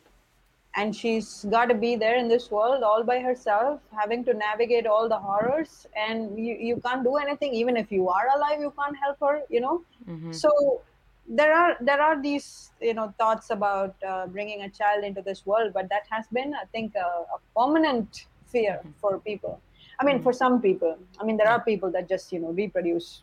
and she's got to be there in this world all by herself having to navigate all the horrors. And you, you can't do anything. Even if you are alive you can't help her you know? Mm-hmm. so there are there are these you know thoughts about uh, bringing a child into this world but that has been i think a, a permanent fear mm-hmm. for people. I mean mm-hmm. for some people. I mean there are people that just you know reproduce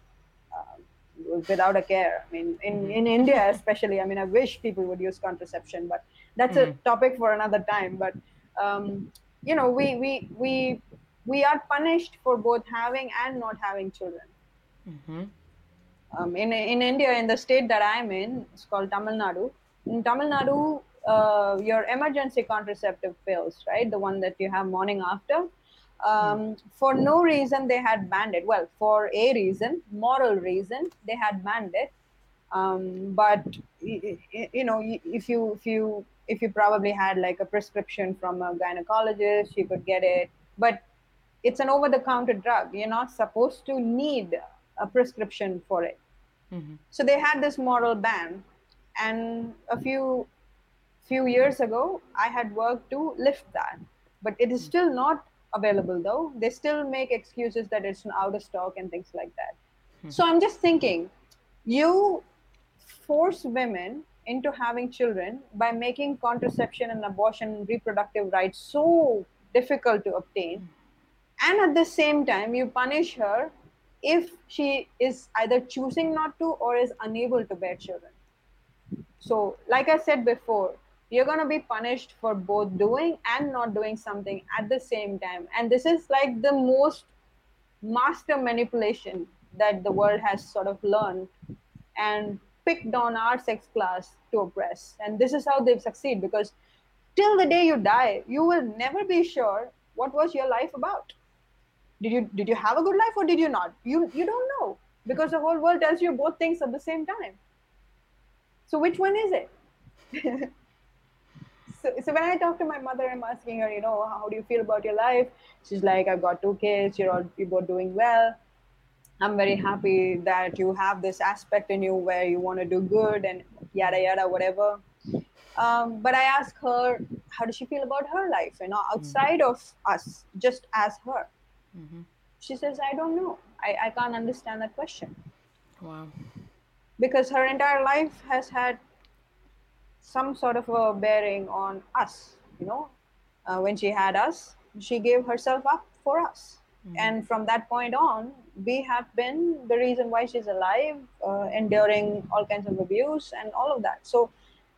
without a care. I mean, in, mm-hmm. in India especially, I mean, I wish people would use contraception, but that's mm-hmm. a topic for another time. But um, you know, we we we we are punished for both having and not having children. Mm-hmm. Um, in in India, in the state that I'm in, it's called Tamil Nadu. In Tamil Nadu, uh, your emergency contraceptive pills, right, the one that you have morning after, um, for no reason they had banned it. Well for a reason moral reason they had banned it. Um, but you know if you if you if you probably had like a prescription from a gynecologist you could get it. But it's an over-the-counter drug. You're not supposed to need a prescription for it. Mm-hmm. so they had this moral ban. And a few few years ago i had worked to lift that. But it is still not available though. They still make excuses that it's out of stock and things like that. Hmm. So I'm just thinking, you force women into having children by making contraception and abortion reproductive rights so difficult to obtain. And at the same time, you punish her if she is either choosing not to or is unable to bear children. So, like I said before, you're going to be punished for both doing and not doing something at the same time. And this is like the most master manipulation that the world has sort of learned and picked on our sex class to oppress. And this is how they've succeeded because till the day you die you will never be sure what was your life about. Did you did you have a good life or did you not? You you don't know because the whole world tells you both things at the same time. So which one is it <laughs> so, so when I talk to my mother, I'm asking her, you know, how do you feel about your life? She's like, I've got two kids. You're all you're both doing well. I'm very happy that you have this aspect in you where you want to do good and yada yada whatever. Um, but I ask her, how does she feel about her life? You know, outside mm-hmm. of us, just as her. Mm-hmm. She says, I don't know. I, I can't understand that question. Wow. Because her entire life has had some sort of a bearing on us you know uh, when she had us, she gave herself up for us. Mm-hmm. And from that point on, we have been the reason why she's alive, uh, enduring all kinds of abuse and all of that. So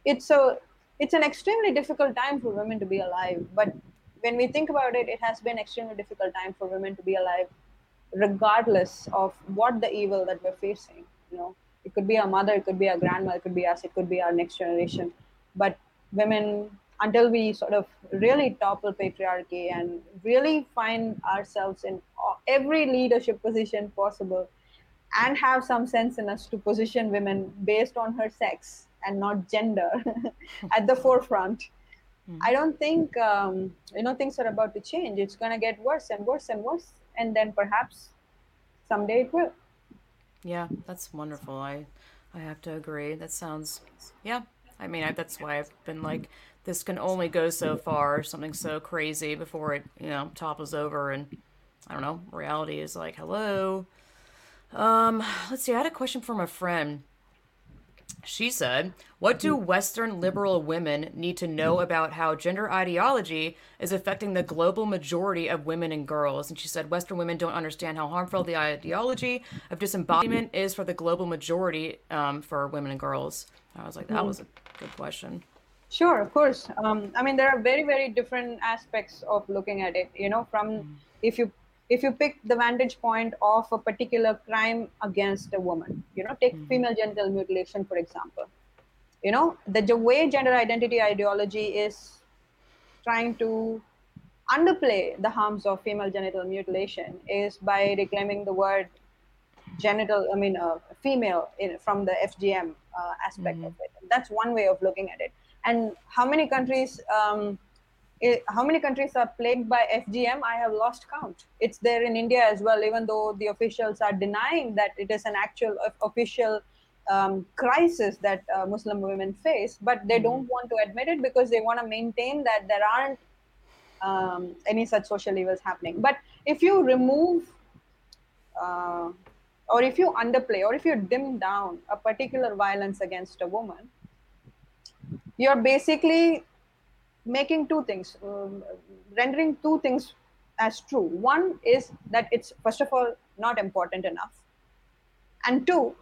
it's a it's an extremely difficult time for women to be alive. But when we think about it, it has been extremely difficult time for women to be alive, regardless of what the evil that we're facing. You know, it could be our mother, it could be our grandmother it could be us, it could be our next generation. But women until we sort of really topple patriarchy and really find ourselves in every leadership position possible and have some sense in us to position women based on her sex and not gender <laughs> at the forefront mm-hmm. i don't think um, you know things are about to change it's going to get worse and worse and worse and then perhaps someday it will yeah that's wonderful i i have to agree that sounds yeah i mean I, that's why i've been like this can only go so far, something so crazy before it, you know, topples over and I don't know, reality is like, hello. Um, let's see, I had a question from a friend. She said, What do Western liberal women need to know about how gender ideology is affecting the global majority of women and girls? And she said, Western women don't understand how harmful the ideology of disembodiment is for the global majority um, for women and girls. I was like, That was a good question. Sure, of course. Um, I mean, there are very, very different aspects of looking at it. You know, from if you if you pick the vantage point of a particular crime against a woman, you know, take mm. female genital mutilation for example. You know, the, the way gender identity ideology is trying to underplay the harms of female genital mutilation is by reclaiming the word genital, I mean, uh, female in, from the FGM uh, aspect mm. of it. That's one way of looking at it and how many countries um, it, how many countries are plagued by FGM? I have lost count. It's there in India as well, even though the officials are denying that it is an actual official um, crisis that uh, Muslim women face, but they mm-hmm. don't want to admit it because they want to maintain that there aren't um, any such social evils happening. But if you remove uh, or if you underplay or if you dim down a particular violence against a woman, you're basically making two things um, rendering two things as true. One is that it's first of all not important enough. And two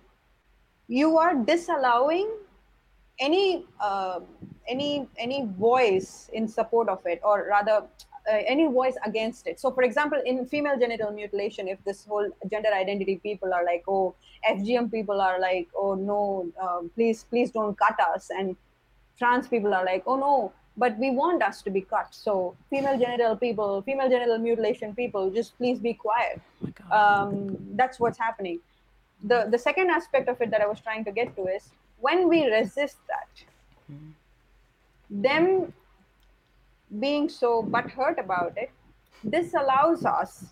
you are disallowing any uh, any any voice in support of it or rather uh, any voice against it. So for example in female genital mutilation if this whole gender identity people are like oh fgm people are like oh no uh, please please don't cut us. And trans people are like, oh no, but we want us to be cut. So female genital people, female genital mutilation people, just please be quiet. Oh um, that's what's happening. The the second aspect of it that I was trying to get to is when we resist that, mm-hmm. them being so butthurt about it, this allows us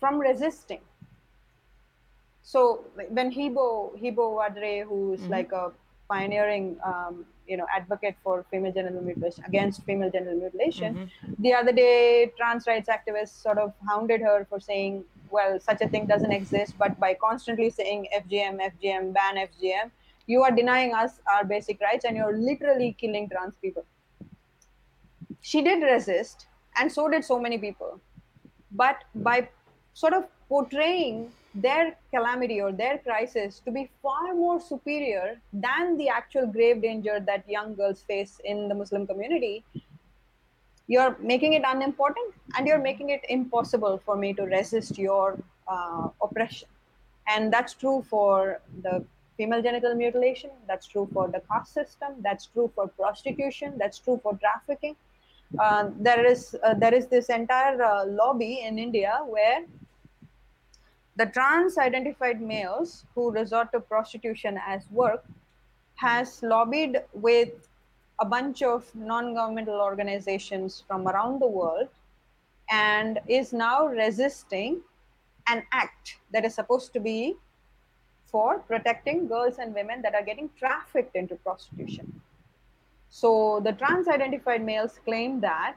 from resisting. So when Hibo Hibo Wardere, who's mm-hmm. like a pioneering um, you know advocate for female genital mutilation against female genital mutilation. Mm-hmm. the other day trans rights activists sort of hounded her for saying well such a thing doesn't exist but by constantly saying fgm fgm ban fgm you are denying us our basic rights and you're literally killing trans people. She did resist and so did so many people. But by sort of portraying their calamity or their crisis to be far more superior than the actual grave danger that young girls face in the Muslim community, you're making it unimportant and you're making it impossible for me to resist your uh, oppression. And that's true for the female genital mutilation, that's true for the caste system, that's true for prostitution, that's true for trafficking. Uh, there is uh, there is this entire uh, lobby in India where the trans identified males who resort to prostitution as work has lobbied with a bunch of non-governmental organizations from around the world and is now resisting an act that is supposed to be for protecting girls and women that are getting trafficked into prostitution. So the trans identified males claim that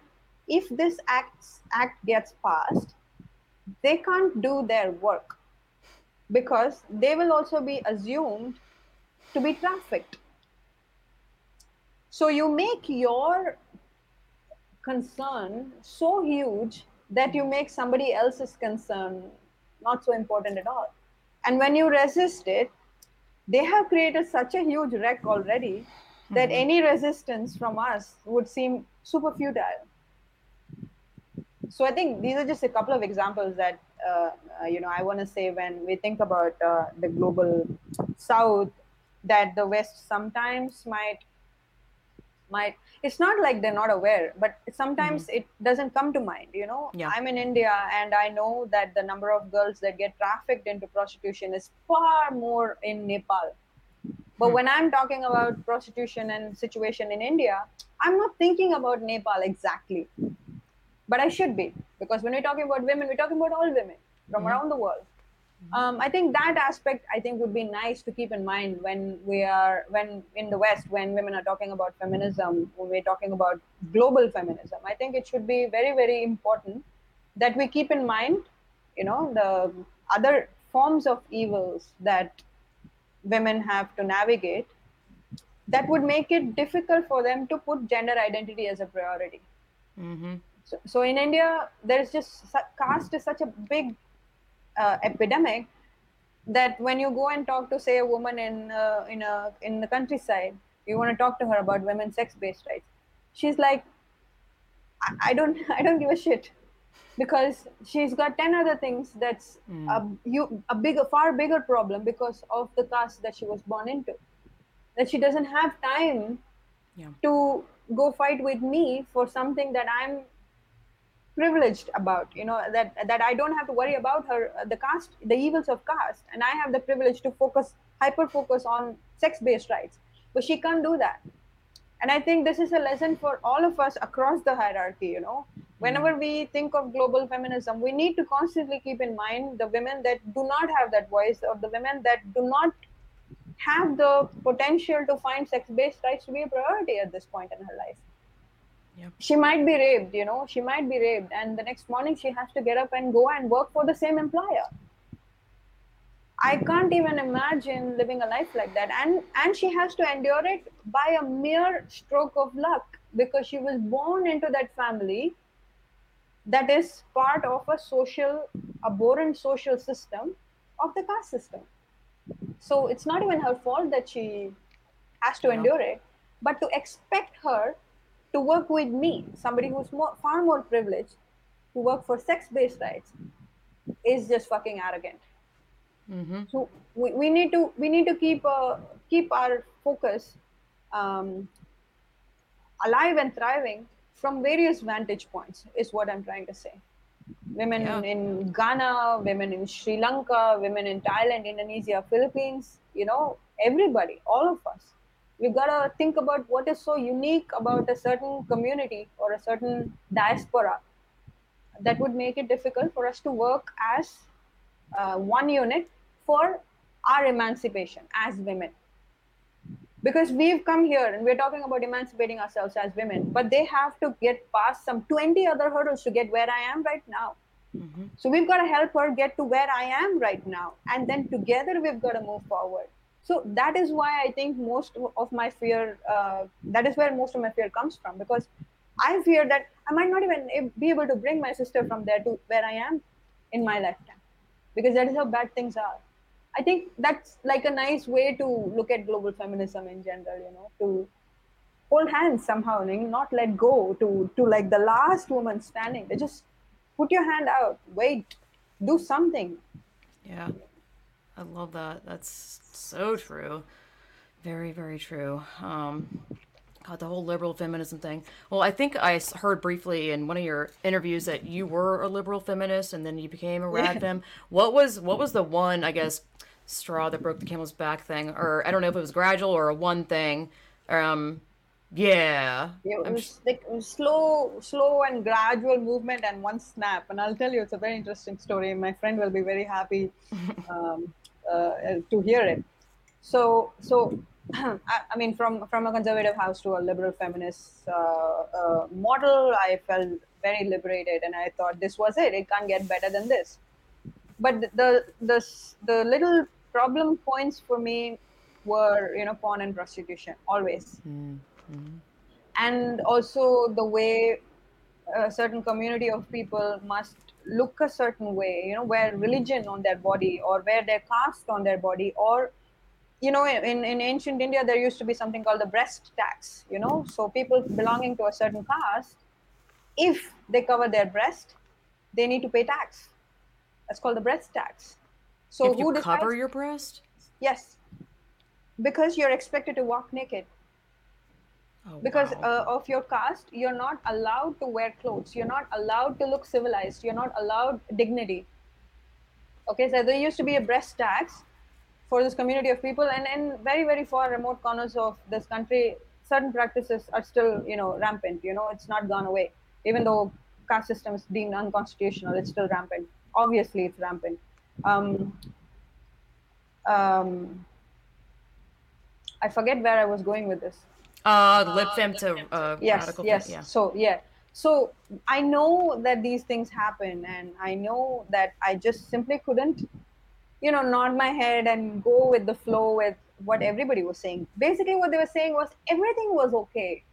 if this act, act gets passed, they can't do their work because they will also be assumed to be trafficked. So you make your concern so huge that you make somebody else's concern not so important at all. And when you resist it, they have created such a huge wreck already that Mhm. any resistance from us would seem super futile. So I think these are just a couple of examples that uh, uh, you know I want to say when we think about uh, the global South, that the West sometimes might might it's not like they're not aware but sometimes it doesn't come to mind you know Yeah. i'm in india and i know that the number of girls that get trafficked into prostitution is far more in nepal but Hmm. when i'm talking about prostitution and situation in india i'm not thinking about nepal exactly but i should be because when we're talking about women we're talking about all women from Mhm. around the world um, I think that aspect I think would be nice to keep in mind when we are when in the West when women are talking about feminism when we're talking about global feminism. I think it should be very very important that we keep in mind, you know, the other forms of evils that women have to navigate that would make it difficult for them to put gender identity as a priority. Mm-hmm. So, so in India, there is just caste is such a big uh, epidemic that when you go and talk to say a woman in uh, in a in the countryside you want to talk to her about women's sex based rights. She's like I, I don't <laughs> i don't give a shit. Because she's got 10 other things that's a, you, a bigger far bigger problem because of the caste that she was born into. That she doesn't have time Yeah. to go fight with me for something that i'm privileged about you know that that i don't have to worry about her uh, the caste the evils of caste. And i have the privilege to focus hyper focus on sex based rights. But she can't do that. And i think this is a lesson for all of us across the hierarchy you know. Whenever we think of global feminism we need to constantly keep in mind the women that do not have that voice or the women that do not have the potential to find sex based rights to be a priority at this point in her life Yep. she might be raped you know she might be raped and the next morning she has to get up and go and work for the same employer i can't even imagine living a life like that and and she has to endure it by a mere stroke of luck because she was born into that family that is part of a social abhorrent social system of the caste system so it's not even her fault that she has to Yeah. endure it but to expect her to work with me somebody who's more, far more privileged to work for sex-based rights is just fucking arrogant Mm-hmm. so we, we need to we need to keep uh, keep our focus um, alive and thriving from various vantage points is what i'm trying to say women Yeah. in ghana women in sri lanka women in thailand indonesia philippines you know everybody all of us we've got to think about what is so unique about a certain community or a certain diaspora that would make it difficult for us to work as uh, one unit for our emancipation as women. Because we've come here and we're talking about emancipating ourselves as women but they have to get past some 20 other hurdles to get where i am right now. Mm-hmm. so we've got to help her get to where i am right now and then together we've got to move forward so that is why i think most of my fear uh, that is where most of my fear comes from because i fear that i might not even be able to bring my sister from there to where i am in my lifetime because that is how bad things are. I think that's like a nice way to look at global feminism in general you know to hold hands somehow and not let go to to like the last woman standing. Just put your hand out wait do something. Yeah. I love that. That's so true. Very, very true. Um, God, the whole liberal feminism thing. Well, I think I heard briefly in one of your interviews that you were a liberal feminist and then you became a rad fem. What was what was the one, I guess, straw that broke the camel's back thing? Or I don't know if it was gradual or a one thing. Um, yeah. it I'm was like slow slow and gradual movement and one snap and i'll tell you it's a very interesting story my friend will be very happy <laughs> um, to hear it. So so <clears throat> I, I mean from from a conservative house to a liberal feminist uh, uh, model i felt very liberated and i thought this was it. It can't get better than this. But the the the little problem points for me were you know porn and prostitution always. Mm, and also the way a certain community of people must look a certain way, you know, wear religion on their body or wear their caste on their body or you know in, in ancient india there used to be something called the breast tax you know. So people belonging to a certain caste if they cover their breast they need to pay tax. That's called the breast tax. So if you decides? cover your breast? Yes. Because you're expected to walk naked oh, because wow. uh, of your caste you're not allowed to wear clothes. You're not allowed to look civilized. You're not allowed dignity. Okay so there used to be a breast tax for this community of people and in very very far remote corners of this country certain practices are still you know rampant. You know it's not gone away. Even though caste system is deemed unconstitutional it's still rampant. Obviously it's rampant. Um, um, i forget where i was going with this uh lib fem to uh yes yes. yeah. so yeah. So i know that these things happen and i know that i just simply couldn't you know nod my head and go with the flow with what everybody was saying. Basically what they were saying was everything was okay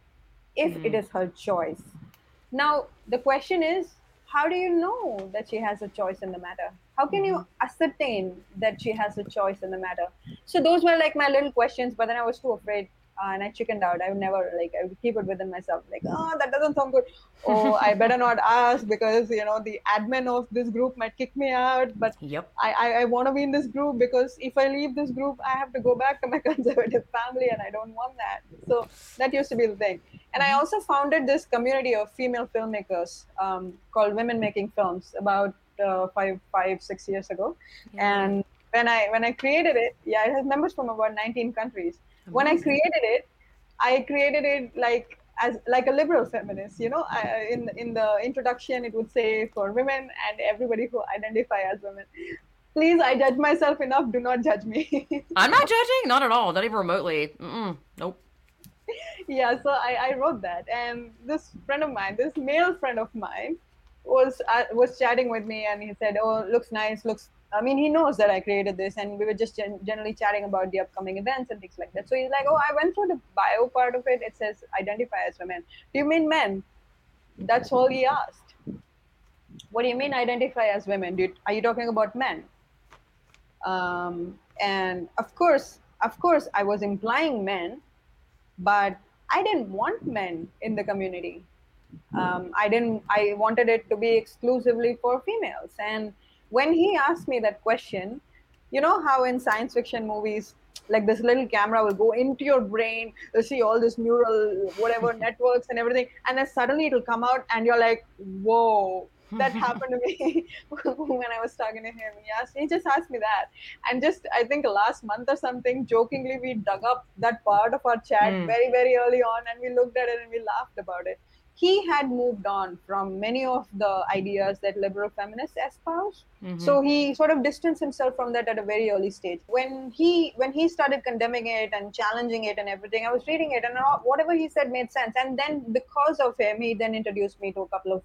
if mm-hmm. it is her choice. Now the question is how do you know that she has a choice in the matter? How can you mm-hmm. ascertain that she has a choice in the matter? So those were like my little questions but then i was too afraid uh, and I chickened out. I would never like I would keep it within myself. Like, oh, that doesn't sound good. Oh, I better not ask because you know the admin of this group might kick me out. But yep, I I, I want to be in this group because if I leave this group, I have to go back to my <laughs> conservative family, and I don't want that. So that used to be the thing. And I mm-hmm. also founded this community of female filmmakers um, called Women Making Films about uh, five five six years ago, yeah. and when I when I created it, yeah, it has members from about 19 countries when I created it, I created it like as like a liberal feminist. You know, I, in in the introduction, it would say for women and everybody who identify as women. Please, I judge myself enough. Do not judge me. <laughs> I'm not judging, not at all, not even remotely. Mm-mm. Nope. Yeah, so I, I wrote that, and this friend of mine, this male friend of mine, was uh, was chatting with me, and he said, "Oh, looks nice, looks I mean, he knows that I created this, and we were just gen- generally chatting about the upcoming events and things like that. So he's like, "Oh, I went through the bio part of it. It says identify as women. Do you mean men?" That's all he asked. What do you mean identify as women? You, are you talking about men? Um, and of course, of course, I was implying men, but I didn't want men in the community. Um, I didn't. I wanted it to be exclusively for females, and when he asked me that question, you know how in science fiction movies, like this little camera will go into your brain, you'll see all this neural whatever <laughs> networks and everything, and then suddenly it'll come out and you're like, whoa, that <laughs> happened to me <laughs> when I was talking to him. Yes, he just asked me that. And just I think last month or something, jokingly we dug up that part of our chat mm. very, very early on and we looked at it and we laughed about it he had moved on from many of the ideas that liberal feminists espouse mm-hmm. so he sort of distanced himself from that at a very early stage when he when he started condemning it and challenging it and everything i was reading it and whatever he said made sense and then because of him he then introduced me to a couple of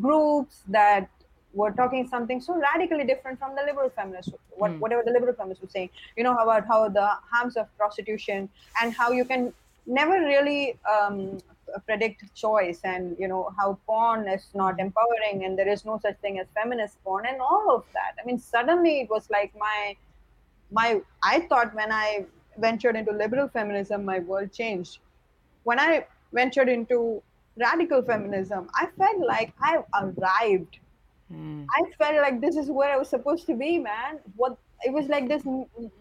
groups that were talking something so radically different from the liberal feminists, what, mm. whatever the liberal feminists were saying. You know about how the harms of prostitution and how you can never really um, predict choice and you know how porn is not empowering and there is no such thing as feminist porn and all of that. I mean suddenly it was like my my i thought when i ventured into liberal feminism my world changed. When i ventured into radical feminism i felt like i arrived. Mm. i felt like this is where i was supposed to be man. What it was like this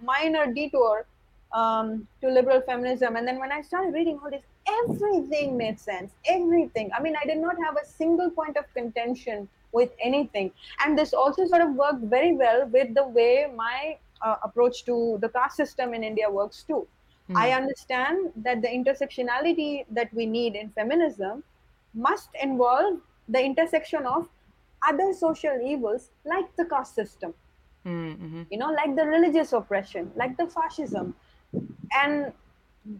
minor detour um, to liberal feminism. And then when I started reading all this, everything made sense. Everything. I mean, I did not have a single point of contention with anything. And this also sort of worked very well with the way my uh, approach to the caste system in India works too. Mm. I understand that the intersectionality that we need in feminism must involve the intersection of other social evils like the caste system. Mm-hmm. You know, like the religious oppression, like the fascism, and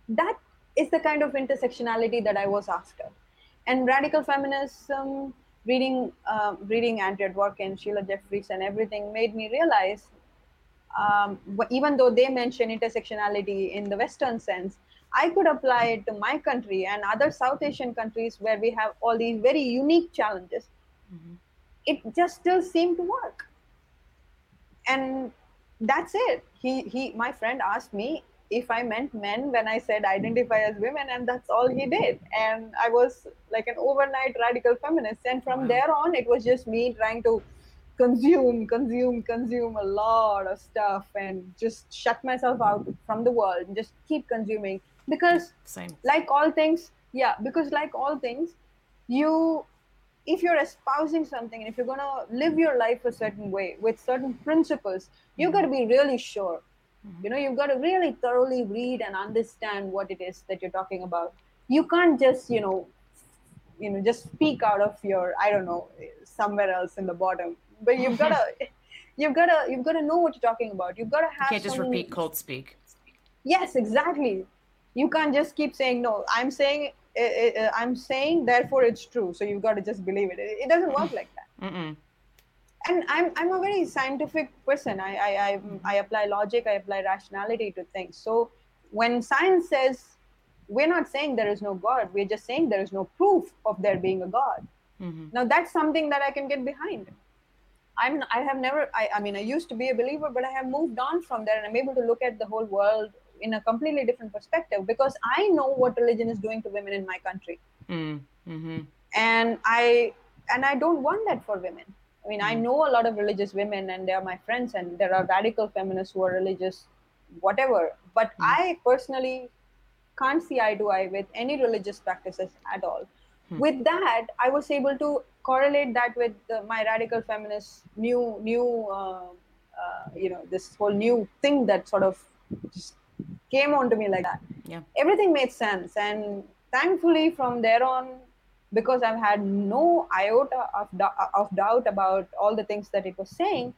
that is the kind of intersectionality that I was after. And radical feminism, reading uh, reading Andrea Dworkin, Sheila Jeffreys, and everything made me realize, um, even though they mention intersectionality in the Western sense, I could apply it to my country and other South Asian countries where we have all these very unique challenges. Mm-hmm. It just still seemed to work. And that's it. He he my friend asked me if I meant men when I said identify as women, and that's all he did. And I was like an overnight radical feminist. And from wow. there on, it was just me trying to consume, consume, consume a lot of stuff and just shut myself out from the world and just keep consuming. Because, Same. like all things, yeah, because like all things, you, if you're espousing something and if you're going to live your life a certain way with certain principles, you've mm-hmm. got to be really sure you know you've got to really thoroughly read and understand what it is that you're talking about. You can't just you know you know just speak out of your i don't know somewhere else in the bottom. But you've got to <laughs> you've got to you've got to know what you're talking about. You've got to have you can't just some... repeat cold speak. Yes exactly. You can't just keep saying no i'm saying uh, i'm saying therefore it's true. So you've got to just believe it. It, doesn't work like that. Mm-mm and I'm, I'm a very scientific person. I, I, I, I apply logic i apply rationality to things. So when science says we're not saying there is no god we're just saying there is no proof of there being a god. Mm-hmm. now that's something that i can get behind. I'm i have never I, I mean i used to be a believer but i have moved on from there and i'm able to look at the whole world in a completely different perspective because i know what religion is doing to women in my country. Mm-hmm. and i and i don't want that for women I mean, I hmm. know a lot of religious women, and they are my friends, and there are radical feminists who are religious, whatever. But mm. I personally can't see eye to eye with any religious practices at all. Mm. With that, I was able to correlate that with the, my radical feminist new, new, uh, uh, you know, this whole new thing that sort of just came onto me like that. Yeah. Everything made sense, and thankfully, from there on, because I've had no iota of, of doubt about all the things that it was saying,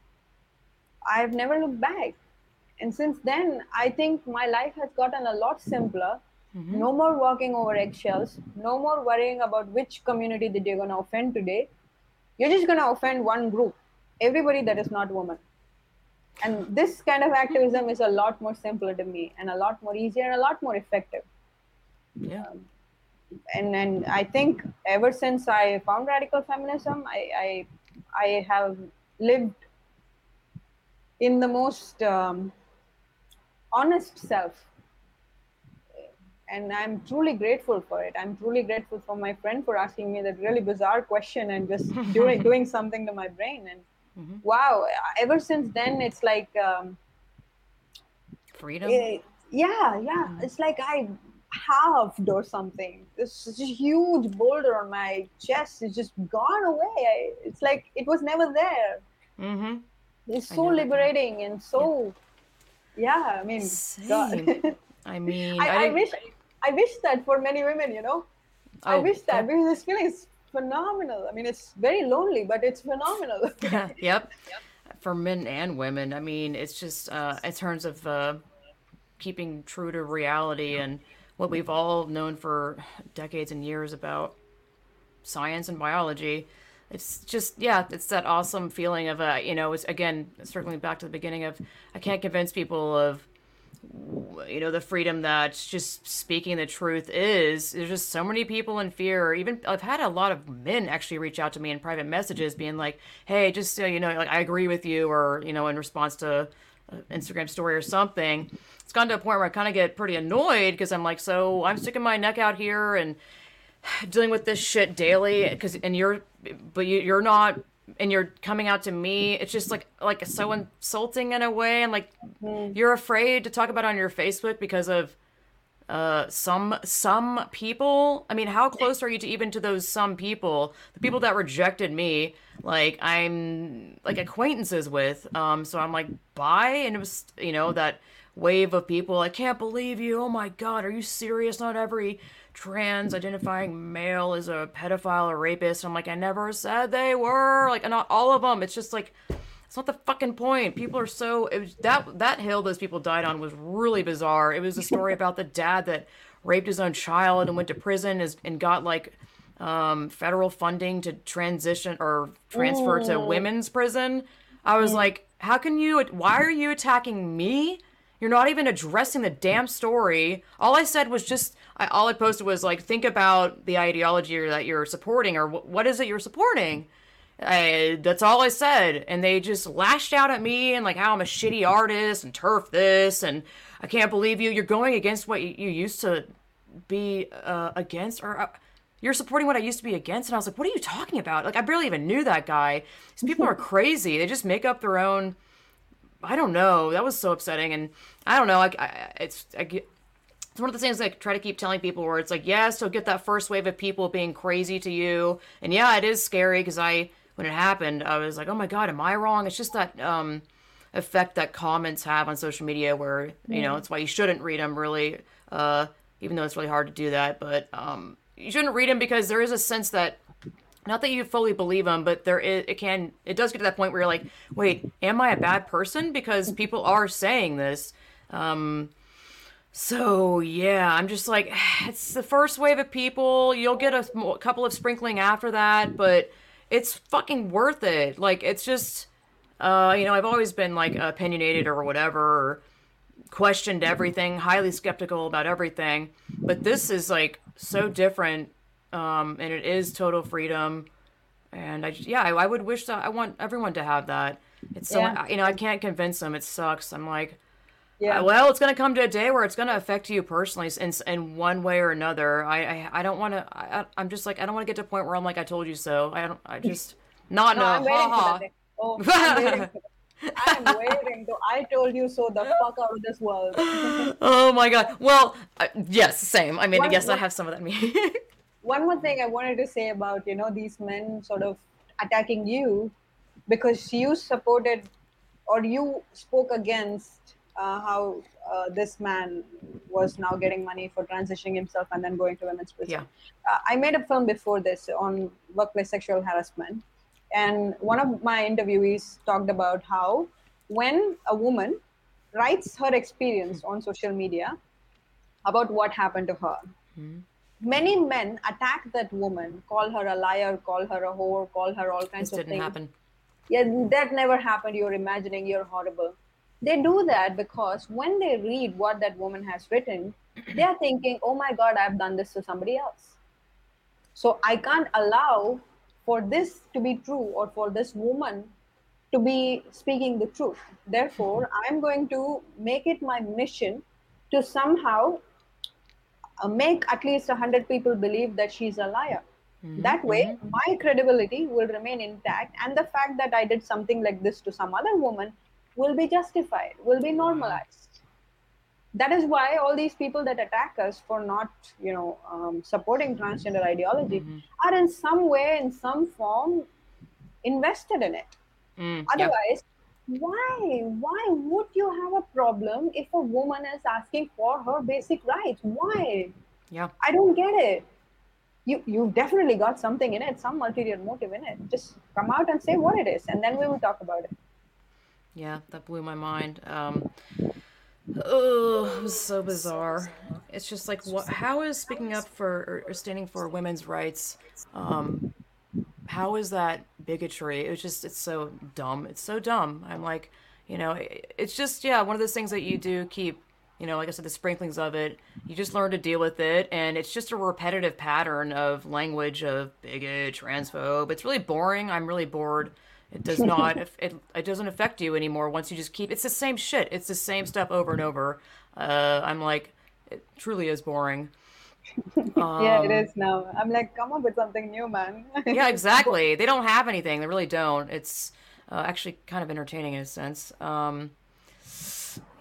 I've never looked back. And since then, I think my life has gotten a lot simpler. Mm-hmm. No more walking over eggshells. No more worrying about which community that you're going to offend today. You're just going to offend one group, everybody that is not woman. And this kind of activism is a lot more simpler to me and a lot more easier and a lot more effective. Yeah. Um, and and I think ever since I found radical feminism, I I, I have lived in the most um, honest self, and I'm truly grateful for it. I'm truly grateful for my friend for asking me that really bizarre question and just <laughs> doing doing something to my brain. And mm-hmm. wow, ever since then, it's like um, freedom. It, yeah, yeah. Mm-hmm. It's like I halved or something. This is a huge boulder on my chest is just gone away. I, it's like it was never there. Mm-hmm. It's so liberating and so, yeah. yeah I mean, <laughs> I mean, I, I, I wish I wish that for many women. You know, oh, I wish that because this feeling is phenomenal. I mean, it's very lonely, but it's phenomenal. <laughs> yeah. Yep. yep. <laughs> For men and women, I mean, it's just uh, in terms of uh, keeping true to reality and what we've all known for decades and years about science and biology. It's just yeah, it's that awesome feeling of a you know, it's again circling back to the beginning of I can't convince people of you know the freedom that just speaking the truth is there's just so many people in fear even i've had a lot of men actually reach out to me in private messages being like hey just so you know like i agree with you or you know in response to Instagram story or something. It's gone to a point where I kind of get pretty annoyed because I'm like, so I'm sticking my neck out here and <sighs> dealing with this shit daily because and you're but you, you're not and you're coming out to me it's just like like so insulting in a way and like mm-hmm. you're afraid to talk about on your facebook because of uh some some people i mean how close are you to even to those some people? The people that rejected me like i'm like acquaintances with um so i'm like bye and it was you know that wave of people i can't believe you. Oh my god are you serious? Not every trans identifying male is a pedophile or rapist. I'm like i never said they were. Like not all of them it's just like it's not the fucking point. People are so it was, that that hill those people died on was really bizarre. It was a story <laughs> about the dad that raped his own child and went to prison as, and got like um, federal funding to transition or transfer Ooh. to women's prison. I was like, how can you? Why are you attacking me? You're not even addressing the damn story. All I said was just, I, all I posted was like, think about the ideology that you're supporting, or what is it you're supporting. I, that's all I said, and they just lashed out at me and like how I'm a shitty artist and TERF this, and I can't believe you. You're going against what you, you used to be uh, against, or uh, you're supporting what I used to be against. And I was like, what are you talking about? Like I barely even knew that guy. These people are <laughs> crazy. They just make up their own I don't know. That was so upsetting, and I don't know. I, I it's I get, it's one of the things I try to keep telling people where it's like, yes, so get that first wave of people being crazy to you, and yeah, it is scary because I when it happened, I was like, oh my god, am I wrong? It's just that um, effect that comments have on social media, where you know, it's why you shouldn't read them really, uh, even though it's really hard to do that, but um, you shouldn't read them because there is a sense that not that you fully believe them, but there is, it can it does get to that point where you're like, wait, am I a bad person? Because people are saying this. Um, so yeah, I'm just like, <sighs> it's the first wave of people. You'll get a, a couple of sprinkling after that, but it's fucking worth it. Like it's just, uh, you know, I've always been like opinionated or whatever. Questioned everything, highly skeptical about everything. But this is like so different um, and it is total freedom. And I just, yeah, I, I, would wish that I want everyone to have that. It's so yeah. you know I can't convince them. It sucks. I'm like, yeah. well, it's gonna come to a day where it's gonna affect you personally in in one way or another. I I, I don't want to. I, I'm just like I don't want to get to a point where I'm like I told you so. I don't. I just <laughs> not no, no. I'm ha ha. Oh, <laughs> I'm waiting I'm waiting to I told you so the fuck out of this world. <laughs> oh my god. Well, uh, yes, same. I mean, I guess I have some of that me one more thing I wanted to say about you know these men sort of attacking you because you supported or you spoke against uh, how uh, this man was now getting money for transitioning himself and then going to women's prison. Yeah. Uh, I made a film before this on workplace sexual harassment, and one of my interviewees talked about how when a woman writes her experience on social media about what happened to her. Mm-hmm many men attack that woman, call her a liar, call her a whore, call her all kinds this of things. This didn't happen. Yeah, that never happened. You're imagining you're horrible. They do that because when they read what that woman has written, they are thinking, oh my God, I've done this to somebody else. So I can't allow for this to be true or for this woman to be speaking the truth. Therefore, I'm going to make it my mission to somehow uh, make at least 100 people believe that she's a liar. Mm-hmm. That way, mm-hmm. my credibility will remain intact, and the fact that I did something like this to some other woman will be justified, will be normalized. That is why all these people that attack us for not, you know, um, supporting transgender ideology mm-hmm. are in some way, in some form, invested in it. Mm, Otherwise, why why would you have a problem if a woman is asking for her basic rights? Why? Yeah i don't get it. You you've definitely got something in it some ulterior motive in it. Just come out and say what it is and then we will talk about it yeah that blew my mind um oh it was so bizarre it's just like what how is speaking up for or, standing for women's rights um how is that bigotry? It was just, it's so dumb. It's so dumb. I'm like, you know, it's just, yeah, one of those things that you do keep, you know, like I said, the sprinklings of it. You just learn to deal with it. And it's just a repetitive pattern of language of bigot, transphobe. It's really boring. I'm really bored. It does not, <laughs> it, it doesn't affect you anymore once you just keep, it's the same shit. It's the same stuff over and over. Uh, I'm like, it truly is boring <laughs> yeah, it um, now. I'm like, come up with something new, man. <laughs> yeah, exactly. They don't have anything. They really don't. It's uh, actually kind of entertaining in a sense. Um,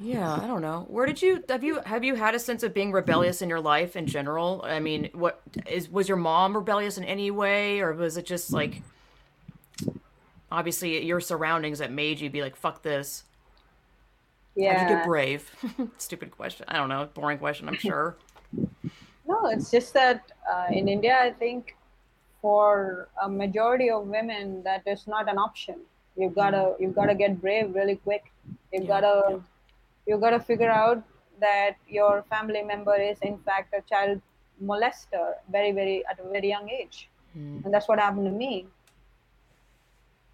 yeah, I don't know. Where did you have you have you had a sense of being rebellious in your life in general? I mean, what is was your mom rebellious in any way, or was it just like obviously your surroundings that made you be like, "Fuck this"? Yeah. How'd you get brave? <laughs> Stupid question. I don't know. Boring question. I'm sure. <laughs> No, it's just that uh, in India, I think for a majority of women, that is not an option. You've gotta mm. you've gotta get brave really quick. You've yeah, gotta yeah. you've gotta figure out that your family member is in fact a child molester very very at a very young age, mm. and that's what happened to me.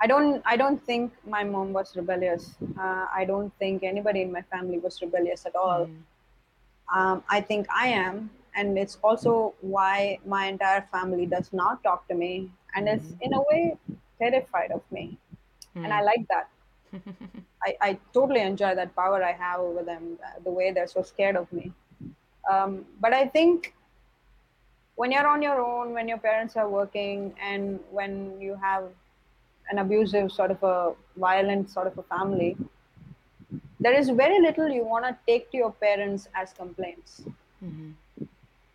I don't I don't think my mom was rebellious. Uh, I don't think anybody in my family was rebellious at all. Um, I think I am, and it's also why my entire family does not talk to me, and is in a way terrified of me, and I like that. <laughs> I, I totally enjoy that power I have over them, uh, the way they're so scared of me. Um, but I think when you're on your own, when your parents are working, and when you have an abusive sort of a violent sort of a family, there is very little you want to take to your parents as complaints mm-hmm.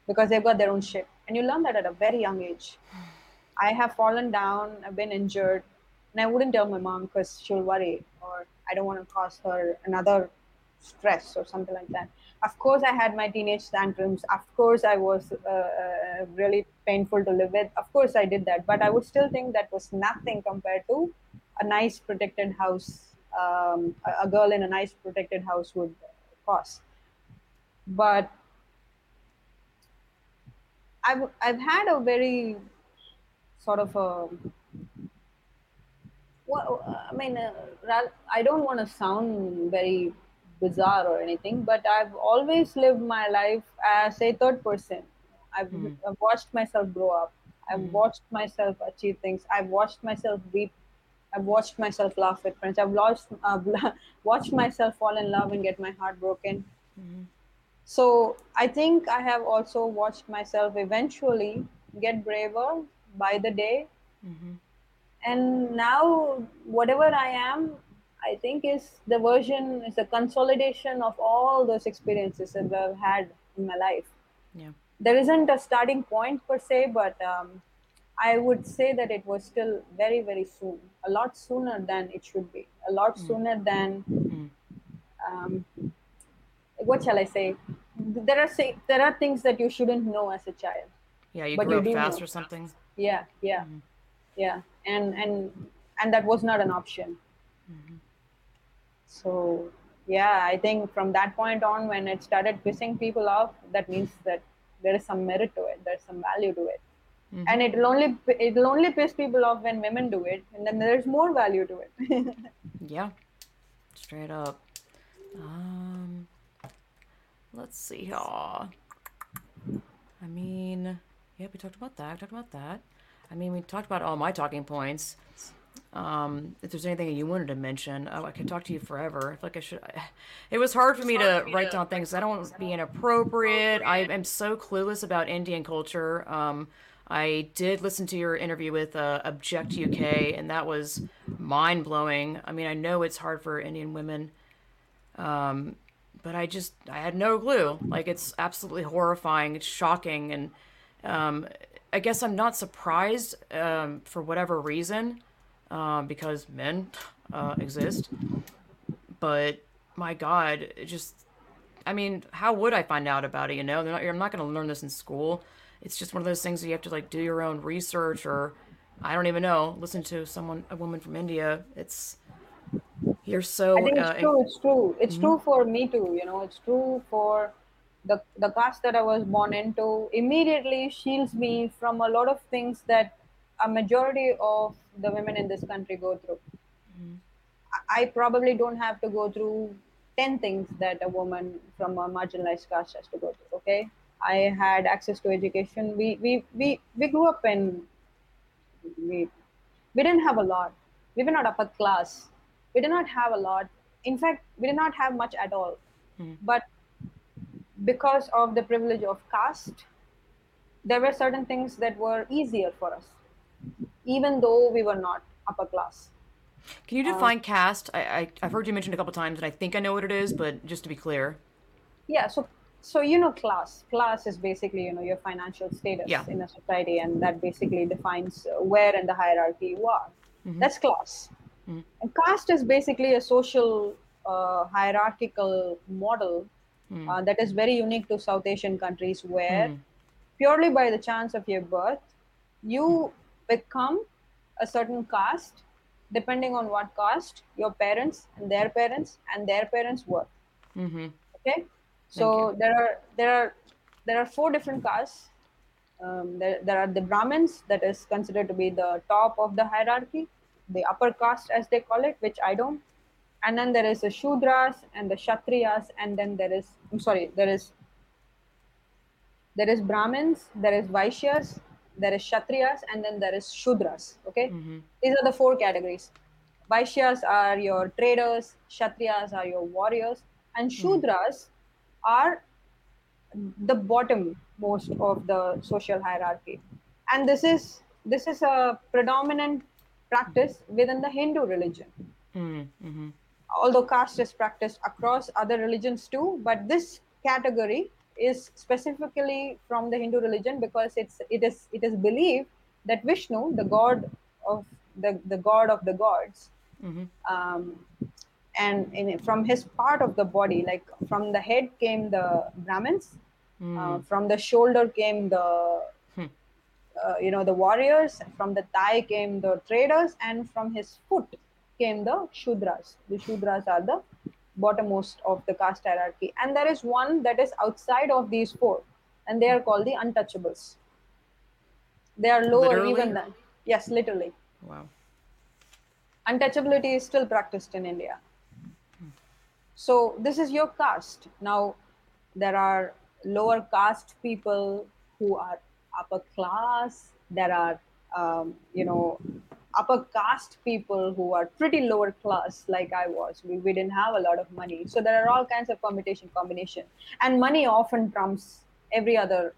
because they've got their own shit. And you learn that at a very young age. I have fallen down, I've been injured, and I wouldn't tell my mom because she'll worry, or I don't want to cause her another stress or something like that. Of course, I had my teenage tantrums. Of course, I was uh, uh, really painful to live with. Of course, I did that, but I would still think that was nothing compared to a nice protected house. Um, a, girl in a nice protected house would cost. But I've I've had a very sort of a well, I mean, uh, I don't want to sound very bizarre or anything, but I've always lived my life as a third person. I've, hmm. I've watched myself grow up. I've hmm. watched myself achieve things. I've watched myself weep. I've watched myself laugh with friends. I've lost, <laughs> uh, watched myself fall in love and get my heart broken. Hmm. So I think I have also watched myself eventually get braver by the day and now whatever i am i think is the version is a consolidation of all those experiences that i've had in my life. Yeah. there isn't a starting point per se but um, i would say that it was still very very soon a lot sooner than it should be a lot sooner than um, what shall i say? There are say, there are things that you shouldn't know as a child. Yeah, you But grew you fast know. or something. yeah yeah. Yeah and and and that was not an option so yeah i think from that point on when it started pissing people off that means that there is some merit to it there's some value to it and it'll only it'll only piss people off when women do it and then there's more value to it <laughs> Yeah, straight up. Um, let's see here. I mean, yeah, we talked about that. We talked about that. I mean, we talked about all my talking points. Um, if there's anything you wanted to mention, oh, I could talk to you forever. I feel like I should. <sighs> It was hard for me to write down things. I don't want to be inappropriate. I am so clueless about Indian culture. Um, I did listen to your interview with uh, Object UK, and that was mind blowing. I mean, I know it's hard for Indian women, um, but I just I had no clue. Like, it's absolutely horrifying. It's shocking, and um, I guess I'm not surprised um, for whatever reason, um, because men uh, exist. But my God, it just I mean, how would I find out about it? You know, They're not, I'm not going to learn this in school. It's just one of those things that you have to like do your own research, or I don't even know. Listen to someone, a woman from India. It's you're so. I think uh, it's true. It's true. It's true for me too. You know, it's true for the the caste that I was born into. Immediately shields me from a lot of things that a majority of the women in this country go through. I I probably don't have to go through ten things that a woman from a marginalized caste has to go through. Okay, I had access to education. We we we we grew up in we we didn't have a lot. We were not upper class. We did not have a lot. In fact, we did not have much at all. Hmm. But because of the privilege of caste, there were certain things that were easier for us, even though we were not upper class. can you define caste? I, I I've heard you mentioned a couple times, and I think I know what it is, but just to be clear. Yeah, so so you know class. Class is basically you know your financial status Yeah. in a society, and that basically defines uh, where in the hierarchy you are. That's class. And caste is basically a social uh, hierarchical model uh, that is very unique to South Asian countries, where purely by the chance of your birth, you become a certain caste, depending on what caste your parents and their parents and their parents were. Mm-hmm. Okay, so there are there are there are four different castes. Um, there, there are the Brahmins, that is considered to be the top of the hierarchy. the upper caste as they call it which i don't and then there is the shudras and the kshatriyas and then there is i'm sorry there is there is brahmins there is vaishyas there is kshatriyas and then there is shudras okay? Mm-hmm. these are the four categories. Vaishyas are your traders kshatriyas are your warriors and shudras are the bottom most of the social hierarchy. And this is this is a predominant practice within the hindu religion. Mm-hmm. although caste is practiced across other religions too but this category is specifically from the hindu religion because it's it is it is believed that vishnu the god of the, the god of the gods Mm-hmm. um, and in, from his part of the body like from the head came the brahmins uh, from the shoulder came the Hmm. uh, you know the warriors from the thigh came the traders and from his foot came the shudras the shudras are the bottommost of the caste hierarchy and there is one that is outside of these four and they are called the untouchables they are lower Literally? even than yes literally Wow. untouchability is still practiced in India. So this is your caste. Now there are lower caste people who are upper class. There are um, you know upper caste people who are pretty lower class like I was. We, we didn't have a lot of money. So there are all kinds of permutation combination. And money often trumps every other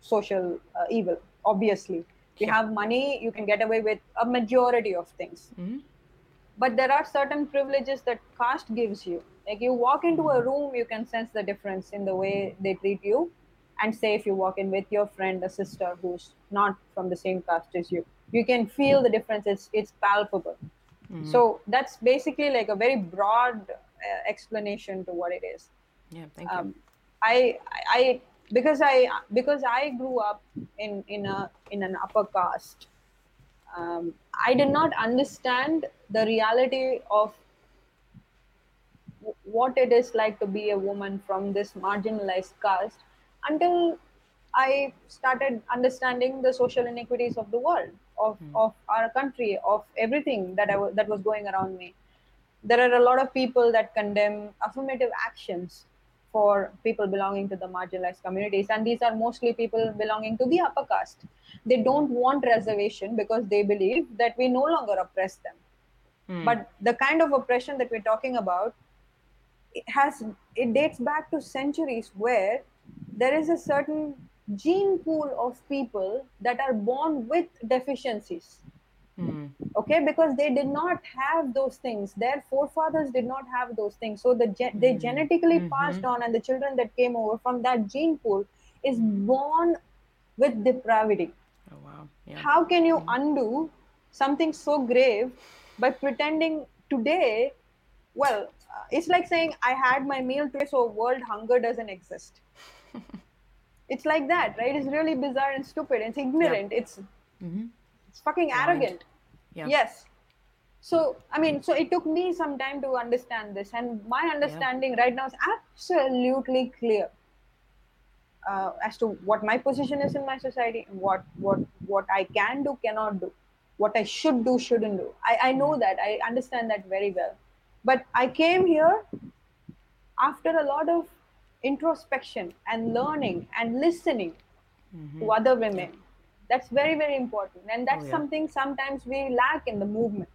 social uh, evil, obviously. If you Yeah. have money, you can get away with a majority of things Mm-hmm. but there are certain privileges that caste gives you like you walk into a room you can sense the difference in the way they treat you and say if you walk in with your friend a sister who's not from the same caste as you you can feel the difference it's it's palpable so that's basically like a very broad uh, explanation to what it is Yeah. Thank you. um, I, I because I because I grew up in in a in an upper caste. Um, I did not understand the reality of w- what it is like to be a woman from this marginalized caste until I started understanding the social inequities of the world, of, of our country, of everything that I wa- that was going around me. There are a lot of people that condemn affirmative actions for people belonging to the marginalized communities and these are mostly people belonging to the upper caste. They don't want reservation because they believe that we no longer oppress them. Hmm. but the kind of oppression that we're talking about it has it dates back to centuries where there is a certain gene pool of people that are born with deficiencies. Mhm. okay because they did not have those things. Their forefathers did not have those things. So the gen- they genetically passed on and the children that came over from that gene pool is born with depravity. Oh wow. Yeah. how can you undo something so grave by pretending today? Well uh, it's like saying i had my meal today so world hunger doesn't exist <laughs> it's like that right? It's really bizarre and stupid. It's ignorant. It's Mhm. it's fucking arrogant. Yeah. yes. So i mean so it took me some time to understand this. And my understanding right now is absolutely clear uh, as to what my position is in my society and what what what i can do cannot do what i should do shouldn't do. I, I know that. I understand that very well. But i came here after a lot of introspection and learning and listening to other women. That's very very important. And that's yeah. something sometimes we lack in the movement.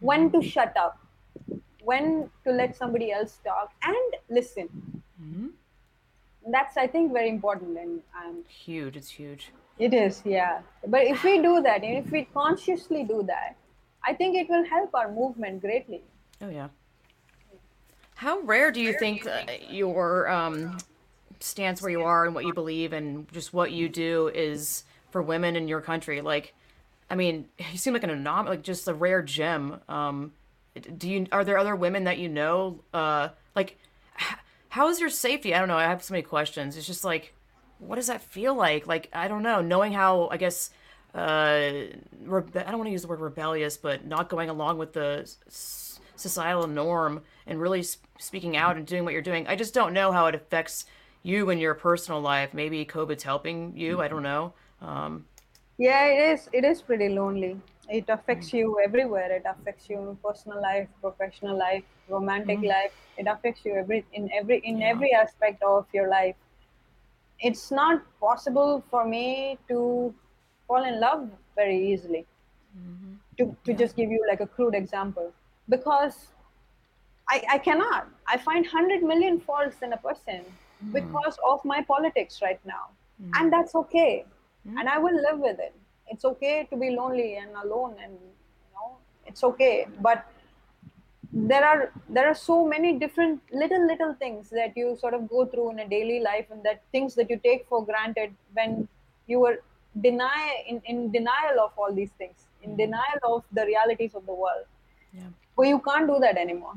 When to shut up. When to let somebody else talk and listen. Mhm. that's i think very important. And um, Huge. It's huge. it is yeah. But if we do that and if we consciously do that i think it will help our movement greatly. Oh yeah. How rare do you think uh, your um, stance where you are and what you believe and just what you do is for women in your country? Like, I mean, <laughs> you seem like an anom like just a rare gem. Um, do you are there other women that you know? Uh, like, how is your safety? I don't know. I have so many questions. It's just like, what does that feel like? Like, I don't know. Knowing how, I guess, uh, rebe- I don't want to use the word rebellious, but not going along with the s- societal norm and really speaking out and doing what you're doing. I just don't know how it affects you in your personal life. Maybe COVID's helping you. I don't know. Um, yeah it is it is pretty lonely it affects you everywhere it affects you in personal life professional life romantic Mhm. life it affects you every in every in Yeah. every aspect of your life it's not possible for me to fall in love very easily Mhm. to, to Yeah. just give you like a crude example because I, I cannot. I find 100 million faults in a person hmm. because of my politics right now. Hmm. And that's okay. Hmm. And i will live with it. It's okay to be lonely and alone and you know it's okay. But there are there are so many different little little things that you sort of go through in a daily life and that things that you take for granted when you were deny in, in denial of all these things in denial of the realities of the world. Yeah. But you can't do that anymore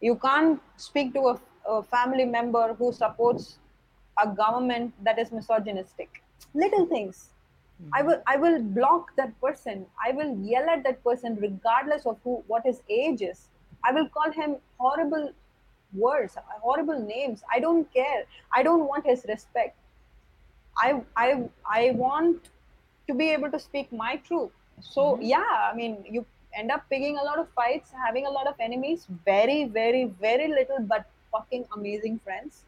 you can't speak to a, a family member who supports a government that is misogynistic little things hmm. I will I will block that person. I will yell at that person regardless of who what his age is. I will call him horrible words, horrible names. I don't care. I don't want his respect. I I I want to be able to speak my truth. So hmm. yeah, I mean you end up picking a lot of fights, having a lot of enemies, very, very, very little but fucking amazing friends.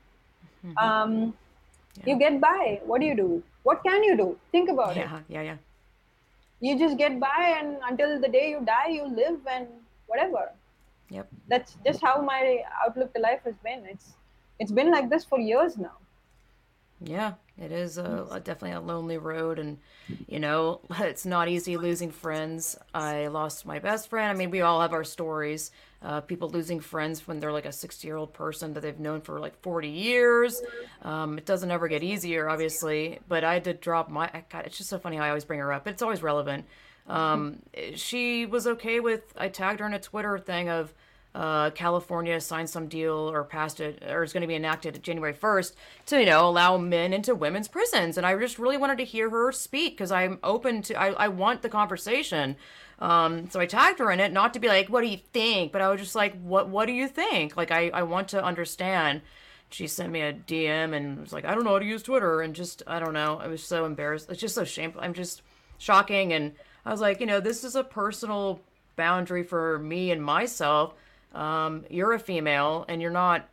Um Yeah. you get by. What do you do? What can you do? Think about it Yeah. Yeah. Yeah. you just get by and until the day you die you live and whatever Yep. that's just how my outlook to life has been it's it's been like this for years now Yeah, it is a, a definitely a lonely road, and you know <laughs> it's not easy losing friends. I lost my best friend. I mean, we all have our stories. Uh, people losing friends when they're like a sixty-year-old person that they've known for like forty years. Um, it doesn't ever get easier, obviously. But I did drop my. God, it's just so funny how I always bring her up. But it's always relevant. Um, she was okay with. I tagged her in a Twitter thing of uh, California signed some deal or passed it or is going to be enacted January 1st to, you know, allow men into women's prisons. And I just really wanted to hear her speak because I'm open to, I, I want the conversation. Um, so I tagged her in it, not to be like, what do you think? But I was just like, what, what do you think? Like, I, I want to understand. She sent me a DM and was like, I don't know how to use Twitter. And just, I don't know. I was so embarrassed. It's just so shameful. I'm just shocking. And I was like, you know, this is a personal boundary for me and myself um, you're a female and you're not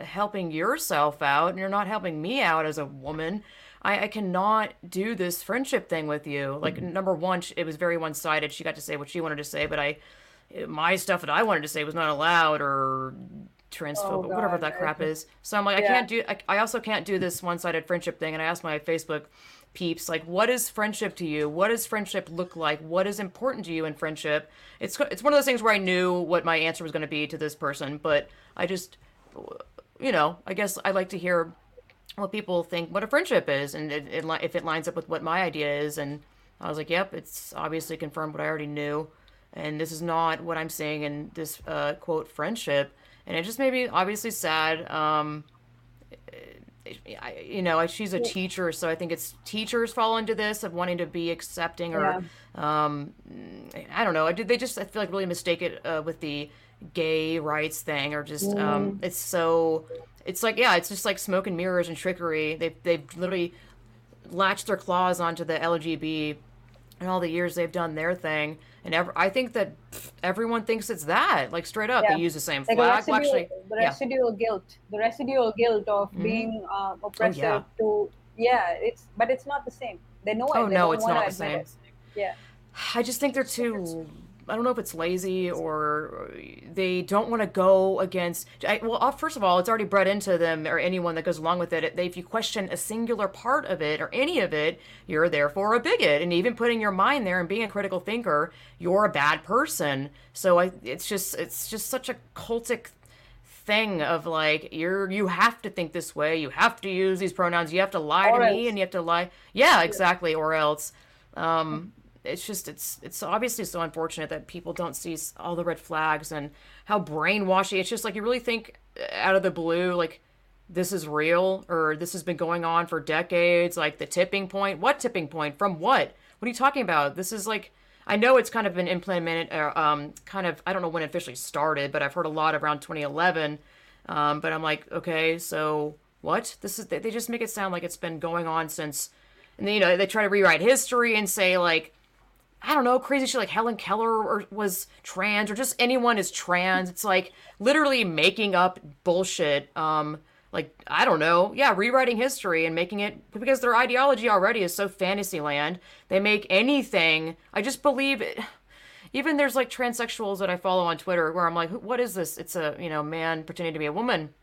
helping yourself out and you're not helping me out as a woman. I, I cannot do this friendship thing with you. Like number one it was very one-sided. She got to say what she wanted to say but i my stuff that i wanted to say was not allowed or transphobic Oh, whatever that crap <laughs> is. So i'm like i can't do I, I also can't do this one-sided friendship thing. And i asked my facebook peeps like what is friendship to you? What does friendship look like? What is important to you in friendship? It's it's one of those things where i knew what my answer was going to be to this person but i just you know i guess i like to hear what people think what a friendship is and it, it, if it lines up with what my idea is and i was like yep it's obviously confirmed what i already knew and this is not what i'm saying in this uh, quote friendship and it just made me obviously sad um, I, you know, she's a teacher, so I think it's teachers fall into this of wanting to be accepting, or um, I don't know. I did they just I feel like really mistake it uh, with the gay rights thing, or just um, it's so it's like yeah, it's just like smoke and mirrors and trickery. They they've literally latched their claws onto the LGB and all the years they've done their thing. And ever, I think that everyone thinks it's that. Like straight up, Yeah. they use the same like flag. Residual, actually, the yeah. residual guilt the residual guilt of being uh, oppressive yeah. to yeah it's but it's not the same they know it Oh they no, it's not the same. it. yeah I just think they're too. I don't know if it's lazy or they don't want to go against. I, well, first of all, it's already bred into them or anyone that goes along with it. If you question a singular part of it or any of it, you're therefore a bigot. And even putting your mind there and being a critical thinker, you're a bad person. So I, it's just, it's just such a cultic thing of like you're you have to think this way you have to use these pronouns you have to lie Or to me and you have to lie yeah exactly or else um it's just it's it's obviously so unfortunate that people don't see all the red flags and how brainwashy. It's just like you really think uh, out of the blue like this is real or this has been going on for decades like the tipping point? What tipping point? From what? What are you talking about? This is like i know it's kind of been implemented uh, um kind of i don't know when it officially started but i've heard a lot around 2011 um but i'm like okay so what? This is they they just make it sound like it's been going on since and then, you know they try to rewrite history and say like I don't know, crazy shit like Helen Keller or was trans or just anyone is trans. It's like literally making up bullshit. Um, like I don't know, yeah, rewriting history and making it because their ideology already is so fantasy land. They make anything. I just believe it. Even there's like transsexuals that I follow on Twitter where I'm like, what is this? It's a you know man pretending to be a woman,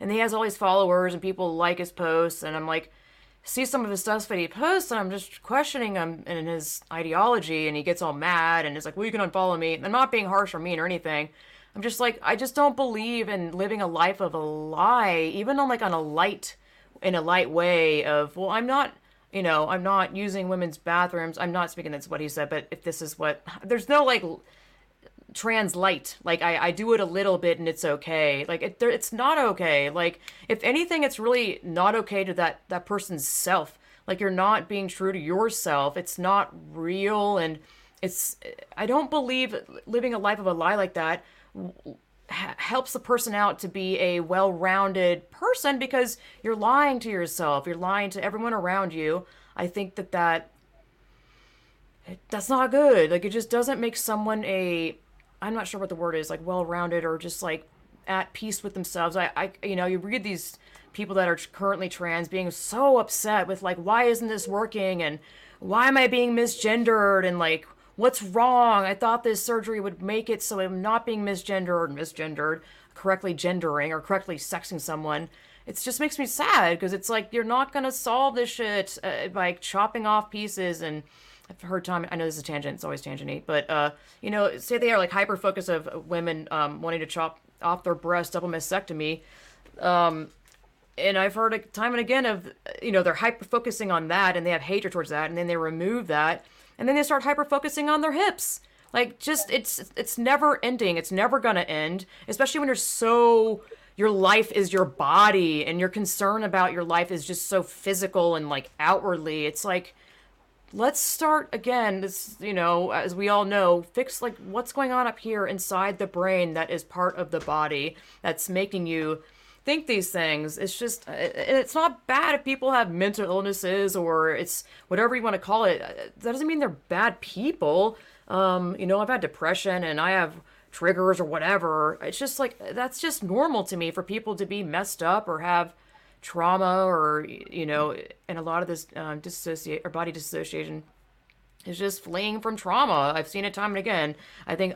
and he has all these followers and people like his posts, and I'm like, see some of his stuff that he posts, and I'm just questioning him in his ideology, and he gets all mad and is like, well, you can unfollow me. I'm not being harsh or mean or anything. I'm just like I just don't believe in living a life of a lie, even on like on a light in a light way of well, I'm not you know, I'm not using women's bathrooms. I'm not speaking that's what he said, but if this is what there's no like trans light. Like I, I do it a little bit and it's okay. Like it, it's not okay. Like if anything, it's really not okay to that that person's self. Like you're not being true to yourself. It's not real, and it's. I don't believe living a life of a lie like that helps the person out to be a well-rounded person because you're lying to yourself you're lying to everyone around you i think that that that's not good like it just doesn't make someone a i'm not sure what the word is like well-rounded or just like at peace with themselves i i you know you read these people that are currently trans being so upset with like why isn't this working and why am i being misgendered and like what's wrong? I thought this surgery would make it so I'm not being misgendered, misgendered, correctly gendering or correctly sexing someone. It just makes me sad because it's like you're not gonna solve this shit uh, by chopping off pieces and. I've heard Tom. I know this is a tangent. It's always tangenty, but uh, you know, say they are like hyper focus of women um, wanting to chop off their breast, double mastectomy. Um, and I've heard time and again of you know they're hyper focusing on that and they have hatred towards that, and then they remove that, and then they start hyper focusing on their hips. Like just it's it's never ending. It's never gonna end, especially when you're so your life is your body and your concern about your life is just so physical and like outwardly. It's like let's start again this you know as we all know fix like what's going on up here inside the brain that is part of the body that's making you think these things. It's just, it's not bad if people have mental illnesses or it's whatever you want to call it. That doesn't mean they're bad people. Um, you know, I've had depression and I have triggers or whatever. It's just like, that's just normal to me for people to be messed up or have trauma or, you know, and a lot of this um, dissociate or body dissociation is just fleeing from trauma. I've seen it time and again. I think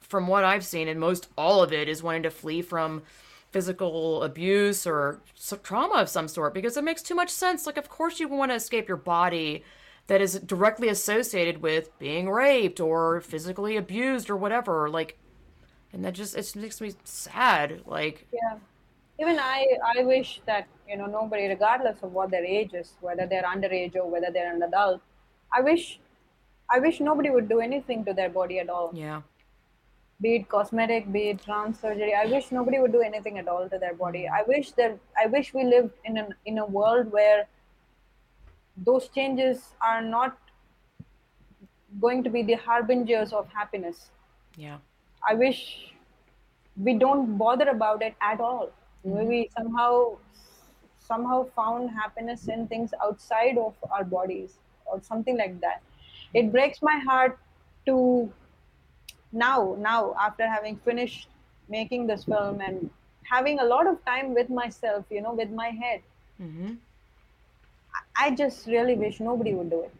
from what I've seen, and most all of it is wanting to flee from physical abuse or trauma of some sort because it makes too much sense. Like, of course, you want to escape your body that is directly associated with being raped or physically abused or whatever. Like, and that just it makes me sad. Like, yeah. Even I, I wish that you know nobody, regardless of what their age is, whether they're underage or whether they're an adult, I wish, I wish nobody would do anything to their body at all. Yeah be it cosmetic, be it trans surgery. I wish nobody would do anything at all to their body. Mm. I wish that I wish we lived in an in a world where those changes are not going to be the harbingers of happiness. Yeah. I wish we don't bother about it at all. Mm-hmm. We somehow somehow found happiness in things outside of our bodies or something like that. It breaks my heart to now now after having finished making this film and having a lot of time with myself you know with my head mm-hmm. i just really wish nobody would do it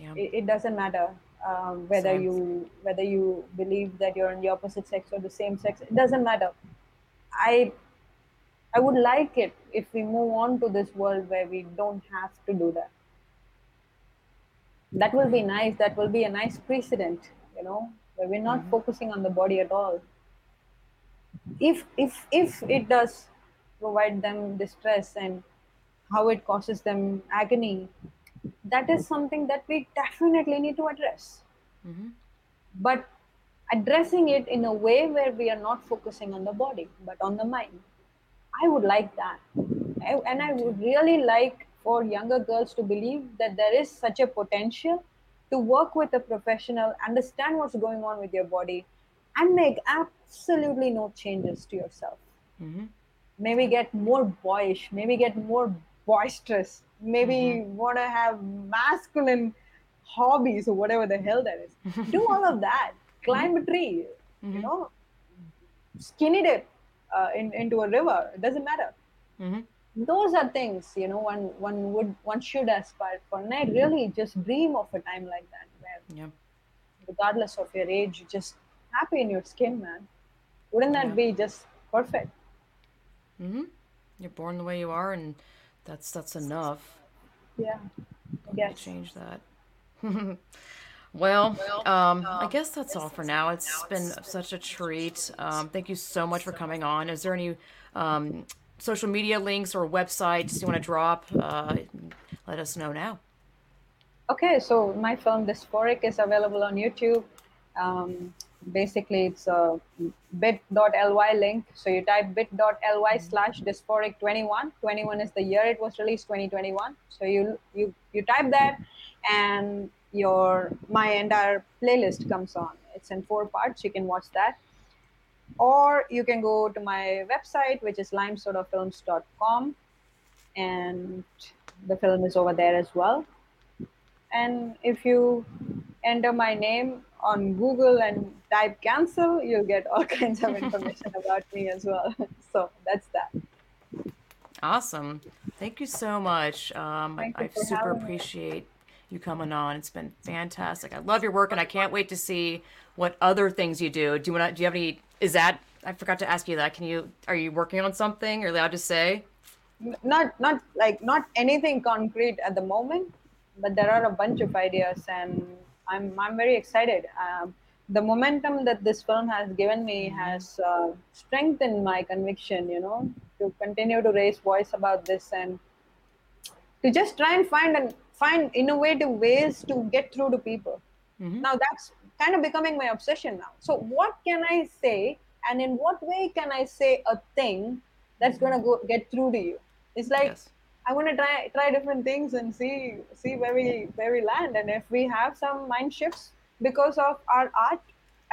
yeah. it, it doesn't matter um, whether Same. you whether you believe that you're in the opposite sex or the same sex it doesn't matter i i would like it if we move on to this world where we don't have to do that. That will be nice. That will be a nice precedent you know where we're not mm-hmm. focusing on the body at all. If if if it does provide them distress and how it causes them agony that is something that we definitely need to address. Mm-hmm. but addressing it in a way where we are not focusing on the body but on the mind i would like that I, and i would really like for younger girls to believe that there is such a potential to work with a professional, understand what's going on with your body, and make absolutely no changes to yourself. Mm-hmm. Maybe get more boyish, maybe get more boisterous, maybe mm-hmm. want to have masculine hobbies or whatever the hell that is. <laughs> Do all of that. Climb a tree. Mm-hmm. You know, skinny dip uh, in, into a river. It doesn't matter. Mm-hmm. Those are things you know one one would one should aspire for. And I really just dream of a time like that where, Yeah. regardless of your age, you're just happy in your skin, man. Wouldn't that Yeah. be just perfect? Mm-hmm. You're born the way you are, and that's that's enough. Yeah. Don't Yes. change that. <laughs> well, um, I guess that's all for now. It's been such a treat. Um, thank you so much for coming on. Is there any um, social media links or websites you want to drop? Uh, let us know now. Okay, so my film Dysphoric is available on YouTube. Um, basically, it's a bit.ly link. So you type bit.ly slash dysphoric21. 21 is the year it was released, 2021. So you you you type that, and your my entire playlist comes on. It's in four parts. You can watch that, or you can go to my website, which is limesodafilms.com, and the film is over there as well and if you enter my name on google and type cancel you'll get all <laughs> kinds of information about me as well <laughs> so that's that Awesome. Thank you so much. Um, I, Thank you I super appreciate me. You coming on. It's been fantastic. I love your work, and I can't wait to see what other things you do. Do you want? Do you have any? Is that? I forgot to ask you that. Can you? Are you working on something? Are you allowed to say? Not not like not anything concrete at the moment but there are a bunch of ideas and i'm i'm very excited um, the momentum that this film has given me has uh, strengthened my conviction you know to continue to raise voice about this and to just try and find and find innovative ways to get through to people Mhm. now that's kind of becoming my obsession now so what can i say and in what way can i say a thing that's going to go get through to you it's like Yes. i want to try try different things and see see where we where we land and if we have some mind shifts because of our art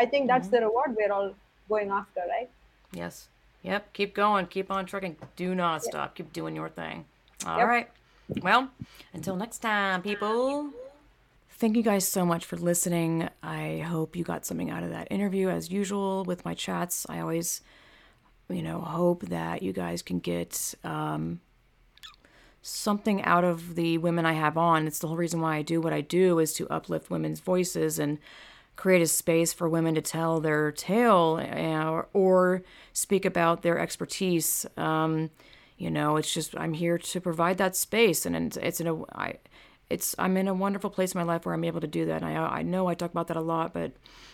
i think that's the reward we're all going after right Yes. Yep. Keep going. Keep on trucking. Do not stop. Keep doing your thing. All Yep. right. Well, until next time, people. Thank you guys so much for listening. I hope you got something out of that interview. As usual with my chats, I always, you know, hope that you guys can get um, something out of the women I have on. It's the whole reason why I do what I do is to uplift women's voices and create a space for women to tell their tale uh, or speak about their expertise. Um, you know, it's just I'm here to provide that space, and it's, in a I, it's I'm in a wonderful place in my life where I'm able to do that. And I I know I talk about that a lot, but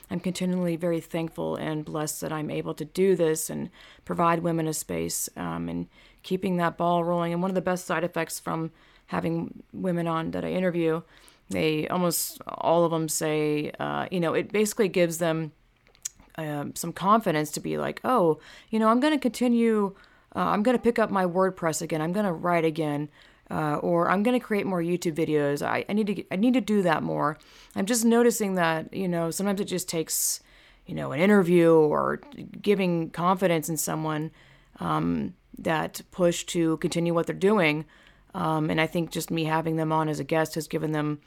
I'm continually very thankful and blessed that I'm able to do this and provide women a space um, and keeping that ball rolling. And one of the best side effects from having women on that I interview, they almost all of them say, uh, you know, it basically gives them um, some confidence to be like, oh, you know, I'm going to continue. Uh, I'm going to pick up my WordPress again. I'm going to write again, uh, or I'm going to create more YouTube videos. I, I need to I need to do that more. I'm just noticing that you know sometimes it just takes you know an interview or giving confidence in someone um, that push to continue what they're doing. Um, and I think just me having them on as a guest has given them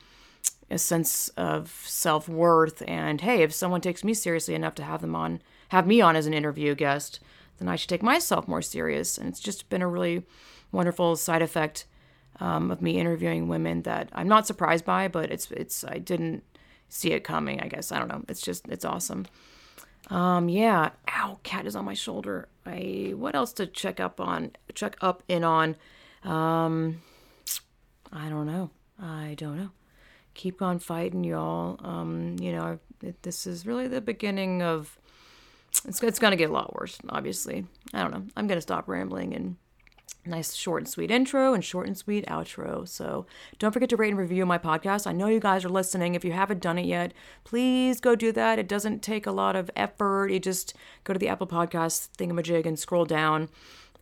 a sense of self worth. And hey, if someone takes me seriously enough to have them on, have me on as an interview guest, then I should take myself more serious. And it's just been a really wonderful side effect um, of me interviewing women that I'm not surprised by, but it's it's I didn't see it coming. I guess I don't know. It's just it's awesome. Um, yeah. Ow, cat is on my shoulder. I what else to check up on? Check up in on. Um, I don't know. I don't know. Keep on fighting, y'all. Um, you know, it, this is really the beginning of. It's it's gonna get a lot worse, obviously. I don't know. I'm gonna stop rambling and nice short and sweet intro and short and sweet outro. So don't forget to rate and review my podcast. I know you guys are listening. If you haven't done it yet, please go do that. It doesn't take a lot of effort. You just go to the Apple Podcast thingamajig and scroll down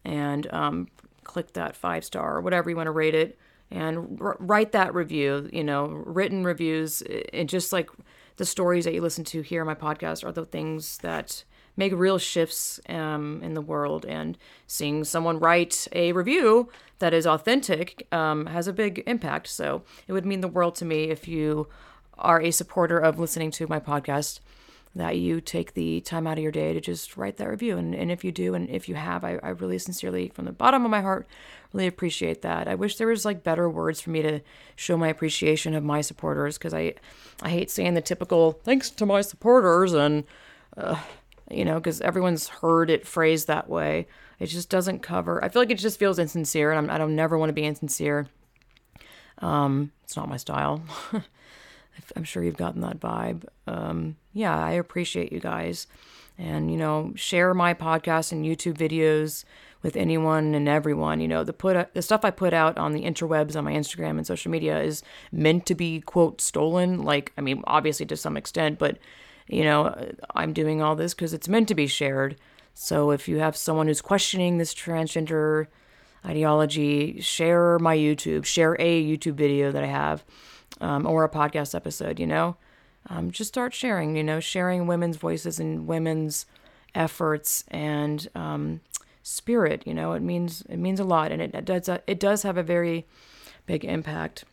and um, click that five star or whatever you want to rate it and r- write that review. You know, written reviews and just like the stories that you listen to here on my podcast are the things that make real shifts um, in the world. And seeing someone write a review that is authentic um, has a big impact. So it would mean the world to me if you are a supporter of listening to my podcast that you take the time out of your day to just write that review. And, and if you do, and if you have, I, I really sincerely, from the bottom of my heart, really appreciate that. I wish there was like better words for me to show my appreciation of my supporters because I, I hate saying the typical thanks to my supporters and, uh, you know, because everyone's heard it phrased that way. It just doesn't cover. I feel like it just feels insincere, and I'm, I don't never want to be insincere. Um, it's not my style. <laughs> I'm sure you've gotten that vibe. Um, yeah, I appreciate you guys. And, you know, share my podcast and YouTube videos with anyone and everyone. You know, the put the stuff I put out on the interwebs on my Instagram and social media is meant to be quote stolen. Like, I mean, obviously to some extent, but you know, I'm doing all this because it's meant to be shared. So if you have someone who's questioning this transgender ideology, share my YouTube, share a YouTube video that I have um, or a podcast episode, you know? Um, just start sharing, you know, sharing women's voices and women's efforts and um, spirit, you know, it means, it means a lot. And it, it does, it does have a very big impact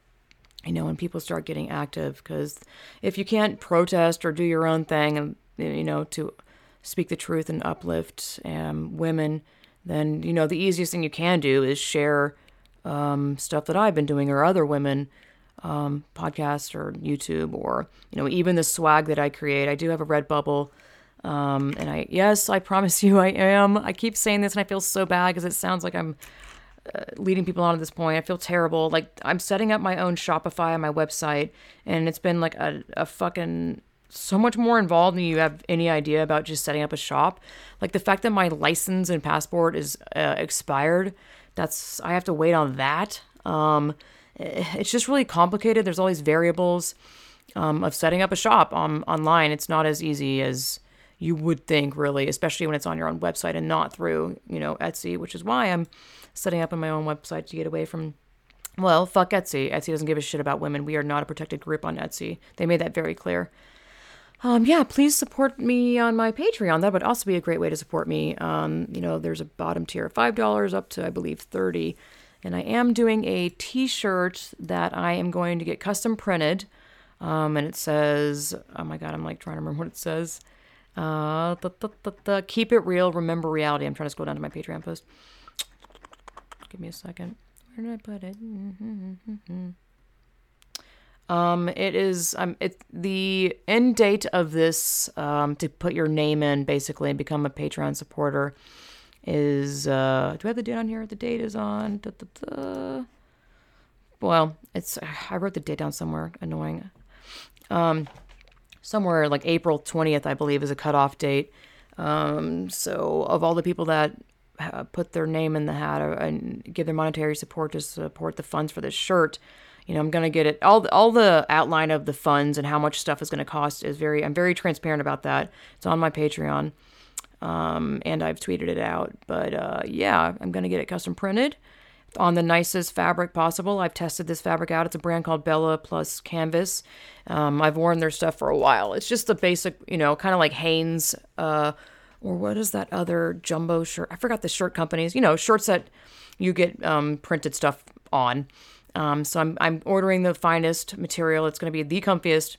you know, when people start getting active. Because if you can't protest or do your own thing and, you know, to speak the truth and uplift um, women, then, you know, the easiest thing you can do is share um, stuff that I've been doing or other women um, podcast or YouTube or you know even the swag that I create. I do have a Redbubble, um, and I yes, I promise <laughs> you, I am. I keep saying this, and I feel so bad because it sounds like I'm uh, leading people on to this point. I feel terrible. Like I'm setting up my own Shopify on my website, and it's been like a, a fucking so much more involved than you have any idea about just setting up a shop. Like the fact that my license and passport is uh, expired, that's I have to wait on that. Um, it's just really complicated. There's all these variables um, of setting up a shop on, online. It's not as easy as you would think, really, especially when it's on your own website and not through, you know, Etsy, which is why I'm setting up on my own website to get away from. Well, fuck Etsy. Etsy doesn't give a shit about women. We are not a protected group on Etsy. They made that very clear. Um, yeah, please support me on my Patreon. That would also be a great way to support me. Um, you know, there's a bottom tier of five dollars up to I believe thirty. And I am doing a t shirt that I am going to get custom printed. Um, and it says, oh my God, I'm like trying to remember what it says. Uh, the, the, the, keep it real, remember reality. I'm trying to scroll down to my Patreon post. Give me a second. Where did I put it? Um, it is um, it the end date of this um, to put your name in basically and become a Patreon supporter is uh do I have the date on here? The date is on da, da, da. well, it's I wrote the date down somewhere, annoying. Um somewhere like April 20th, I believe, is a cutoff date. Um, so of all the people that put their name in the hat and give their monetary support to support the funds for this shirt, you know, I'm gonna get it. All all the outline of the funds and how much stuff is gonna cost is very. I'm very transparent about that. It's on my Patreon um, and I've tweeted it out. But uh, yeah, I'm going to get it custom printed on the nicest fabric possible. I've tested this fabric out. It's a brand called Bella Plus Canvas. Um, I've worn their stuff for a while. It's just the basic, you know, kind of like Hanes, uh, or what is that other jumbo shirt? I forgot the shirt companies. You know, shirts that you get um, printed stuff on. Um, so I'm I'm ordering the finest material. It's going to be the comfiest,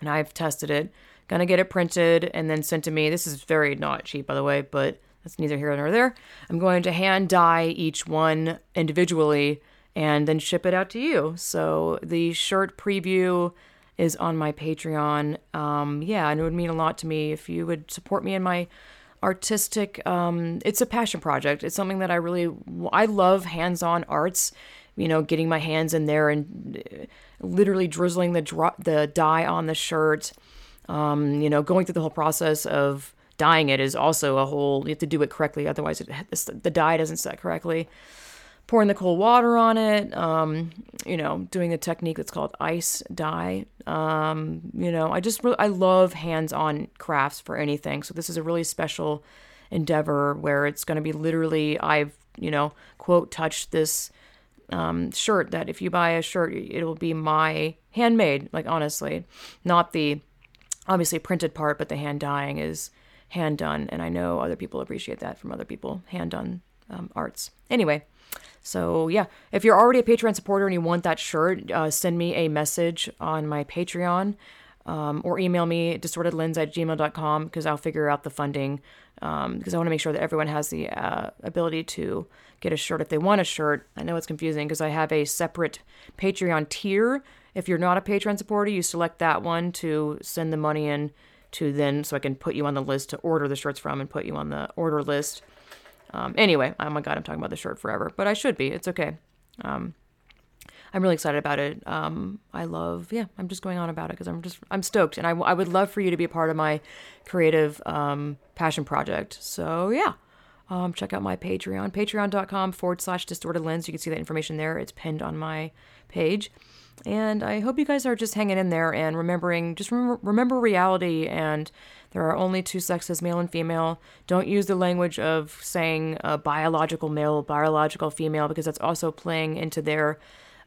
and I've tested it gonna get it printed and then sent to me. This is very not cheap, by the way, but that's neither here nor there. I'm going to hand dye each one individually and then ship it out to you. So the shirt preview is on my Patreon. Um, yeah, and it would mean a lot to me if you would support me in my artistic. Um, it's a passion project. It's something that I really I love hands-on arts. You know, getting my hands in there and uh, literally drizzling the dro- the dye on the shirt um, you know, going through the whole process of dyeing it is also a whole. You have to do it correctly, otherwise it, the dye doesn't set correctly. Pouring the cold water on it, um, you know, doing a technique that's called ice dye. Um, you know, I just really, I love hands-on crafts for anything. So this is a really special endeavor where it's going to be literally I've you know quote touched this um, shirt that if you buy a shirt it'll be my handmade like honestly not the obviously printed part, but the hand dyeing is hand done, and I know other people appreciate that from other people hand done um, arts. Anyway, so yeah, if you're already a Patreon supporter and you want that shirt, uh, send me a message on my Patreon um, or email me distortedlens at gmail.com because I'll figure out the funding um, because I want to make sure that everyone has the uh, ability to get a shirt if they want a shirt. I know it's confusing because I have a separate Patreon tier. If you're not a Patreon supporter, you select that one to send the money in to then so I can put you on the list to order the shirts from and put you on the order list. Um, anyway, oh my god, I'm talking about the shirt forever, but I should be. It's okay. Um, I'm really excited about it. Um, I love, yeah, I'm just going on about it because I'm just, I'm stoked. And I, I would love for you to be a part of my creative um, passion project. So, yeah, um, check out my Patreon, patreon.com forward slash distorted lens. You can see that information there. It's pinned on my page. And I hope you guys are just hanging in there and remembering, just remember, remember reality. And there are only two sexes, male and female. Don't use the language of saying uh, biological male, biological female, because that's also playing into their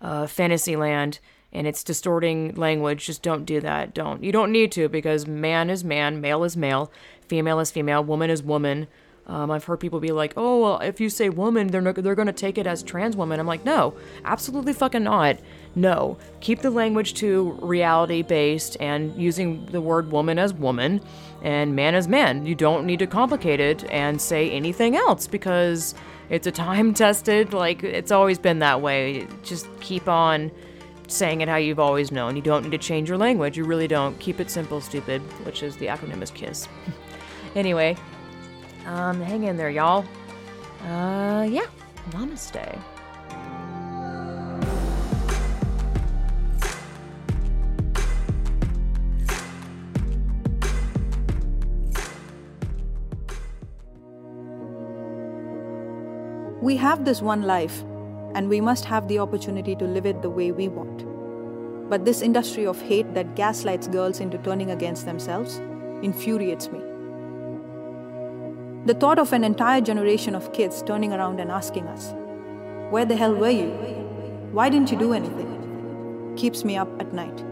uh, fantasy land and it's distorting language. Just don't do that. Don't. You don't need to because man is man, male is male, female is female, woman is woman. Um, I've heard people be like, "Oh, well, if you say woman, they're no, they're going to take it as trans woman." I'm like, "No, absolutely fucking not. No. Keep the language to reality based and using the word woman as woman and man is man. You don't need to complicate it and say anything else because it's a time <laughs> tested. Like it's always been that way. Just keep on." saying it how you've always known. You don't need to change your language. You really don't. Keep it simple, stupid, which is the acronym is KISS. <laughs> anyway, um, hang in there, y'all. Uh, yeah. Namaste. We have this one life, and we must have the opportunity to live it the way we want. But this industry of hate that gaslights girls into turning against themselves infuriates me. The thought of an entire generation of kids turning around and asking us, Where the hell were you? Why didn't you do anything? keeps me up at night.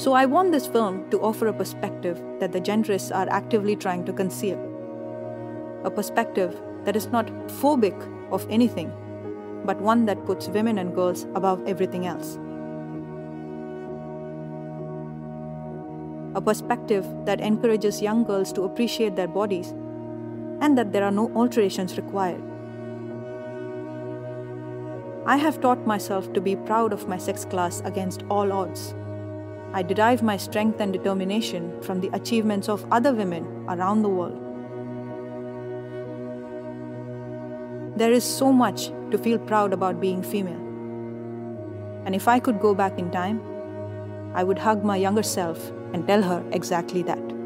So I want this film to offer a perspective that the genderists are actively trying to conceal. A perspective that is not phobic of anything, but one that puts women and girls above everything else. A perspective that encourages young girls to appreciate their bodies and that there are no alterations required. I have taught myself to be proud of my sex class against all odds. I derive my strength and determination from the achievements of other women around the world. There is so much to feel proud about being female. And if I could go back in time, I would hug my younger self and tell her exactly that.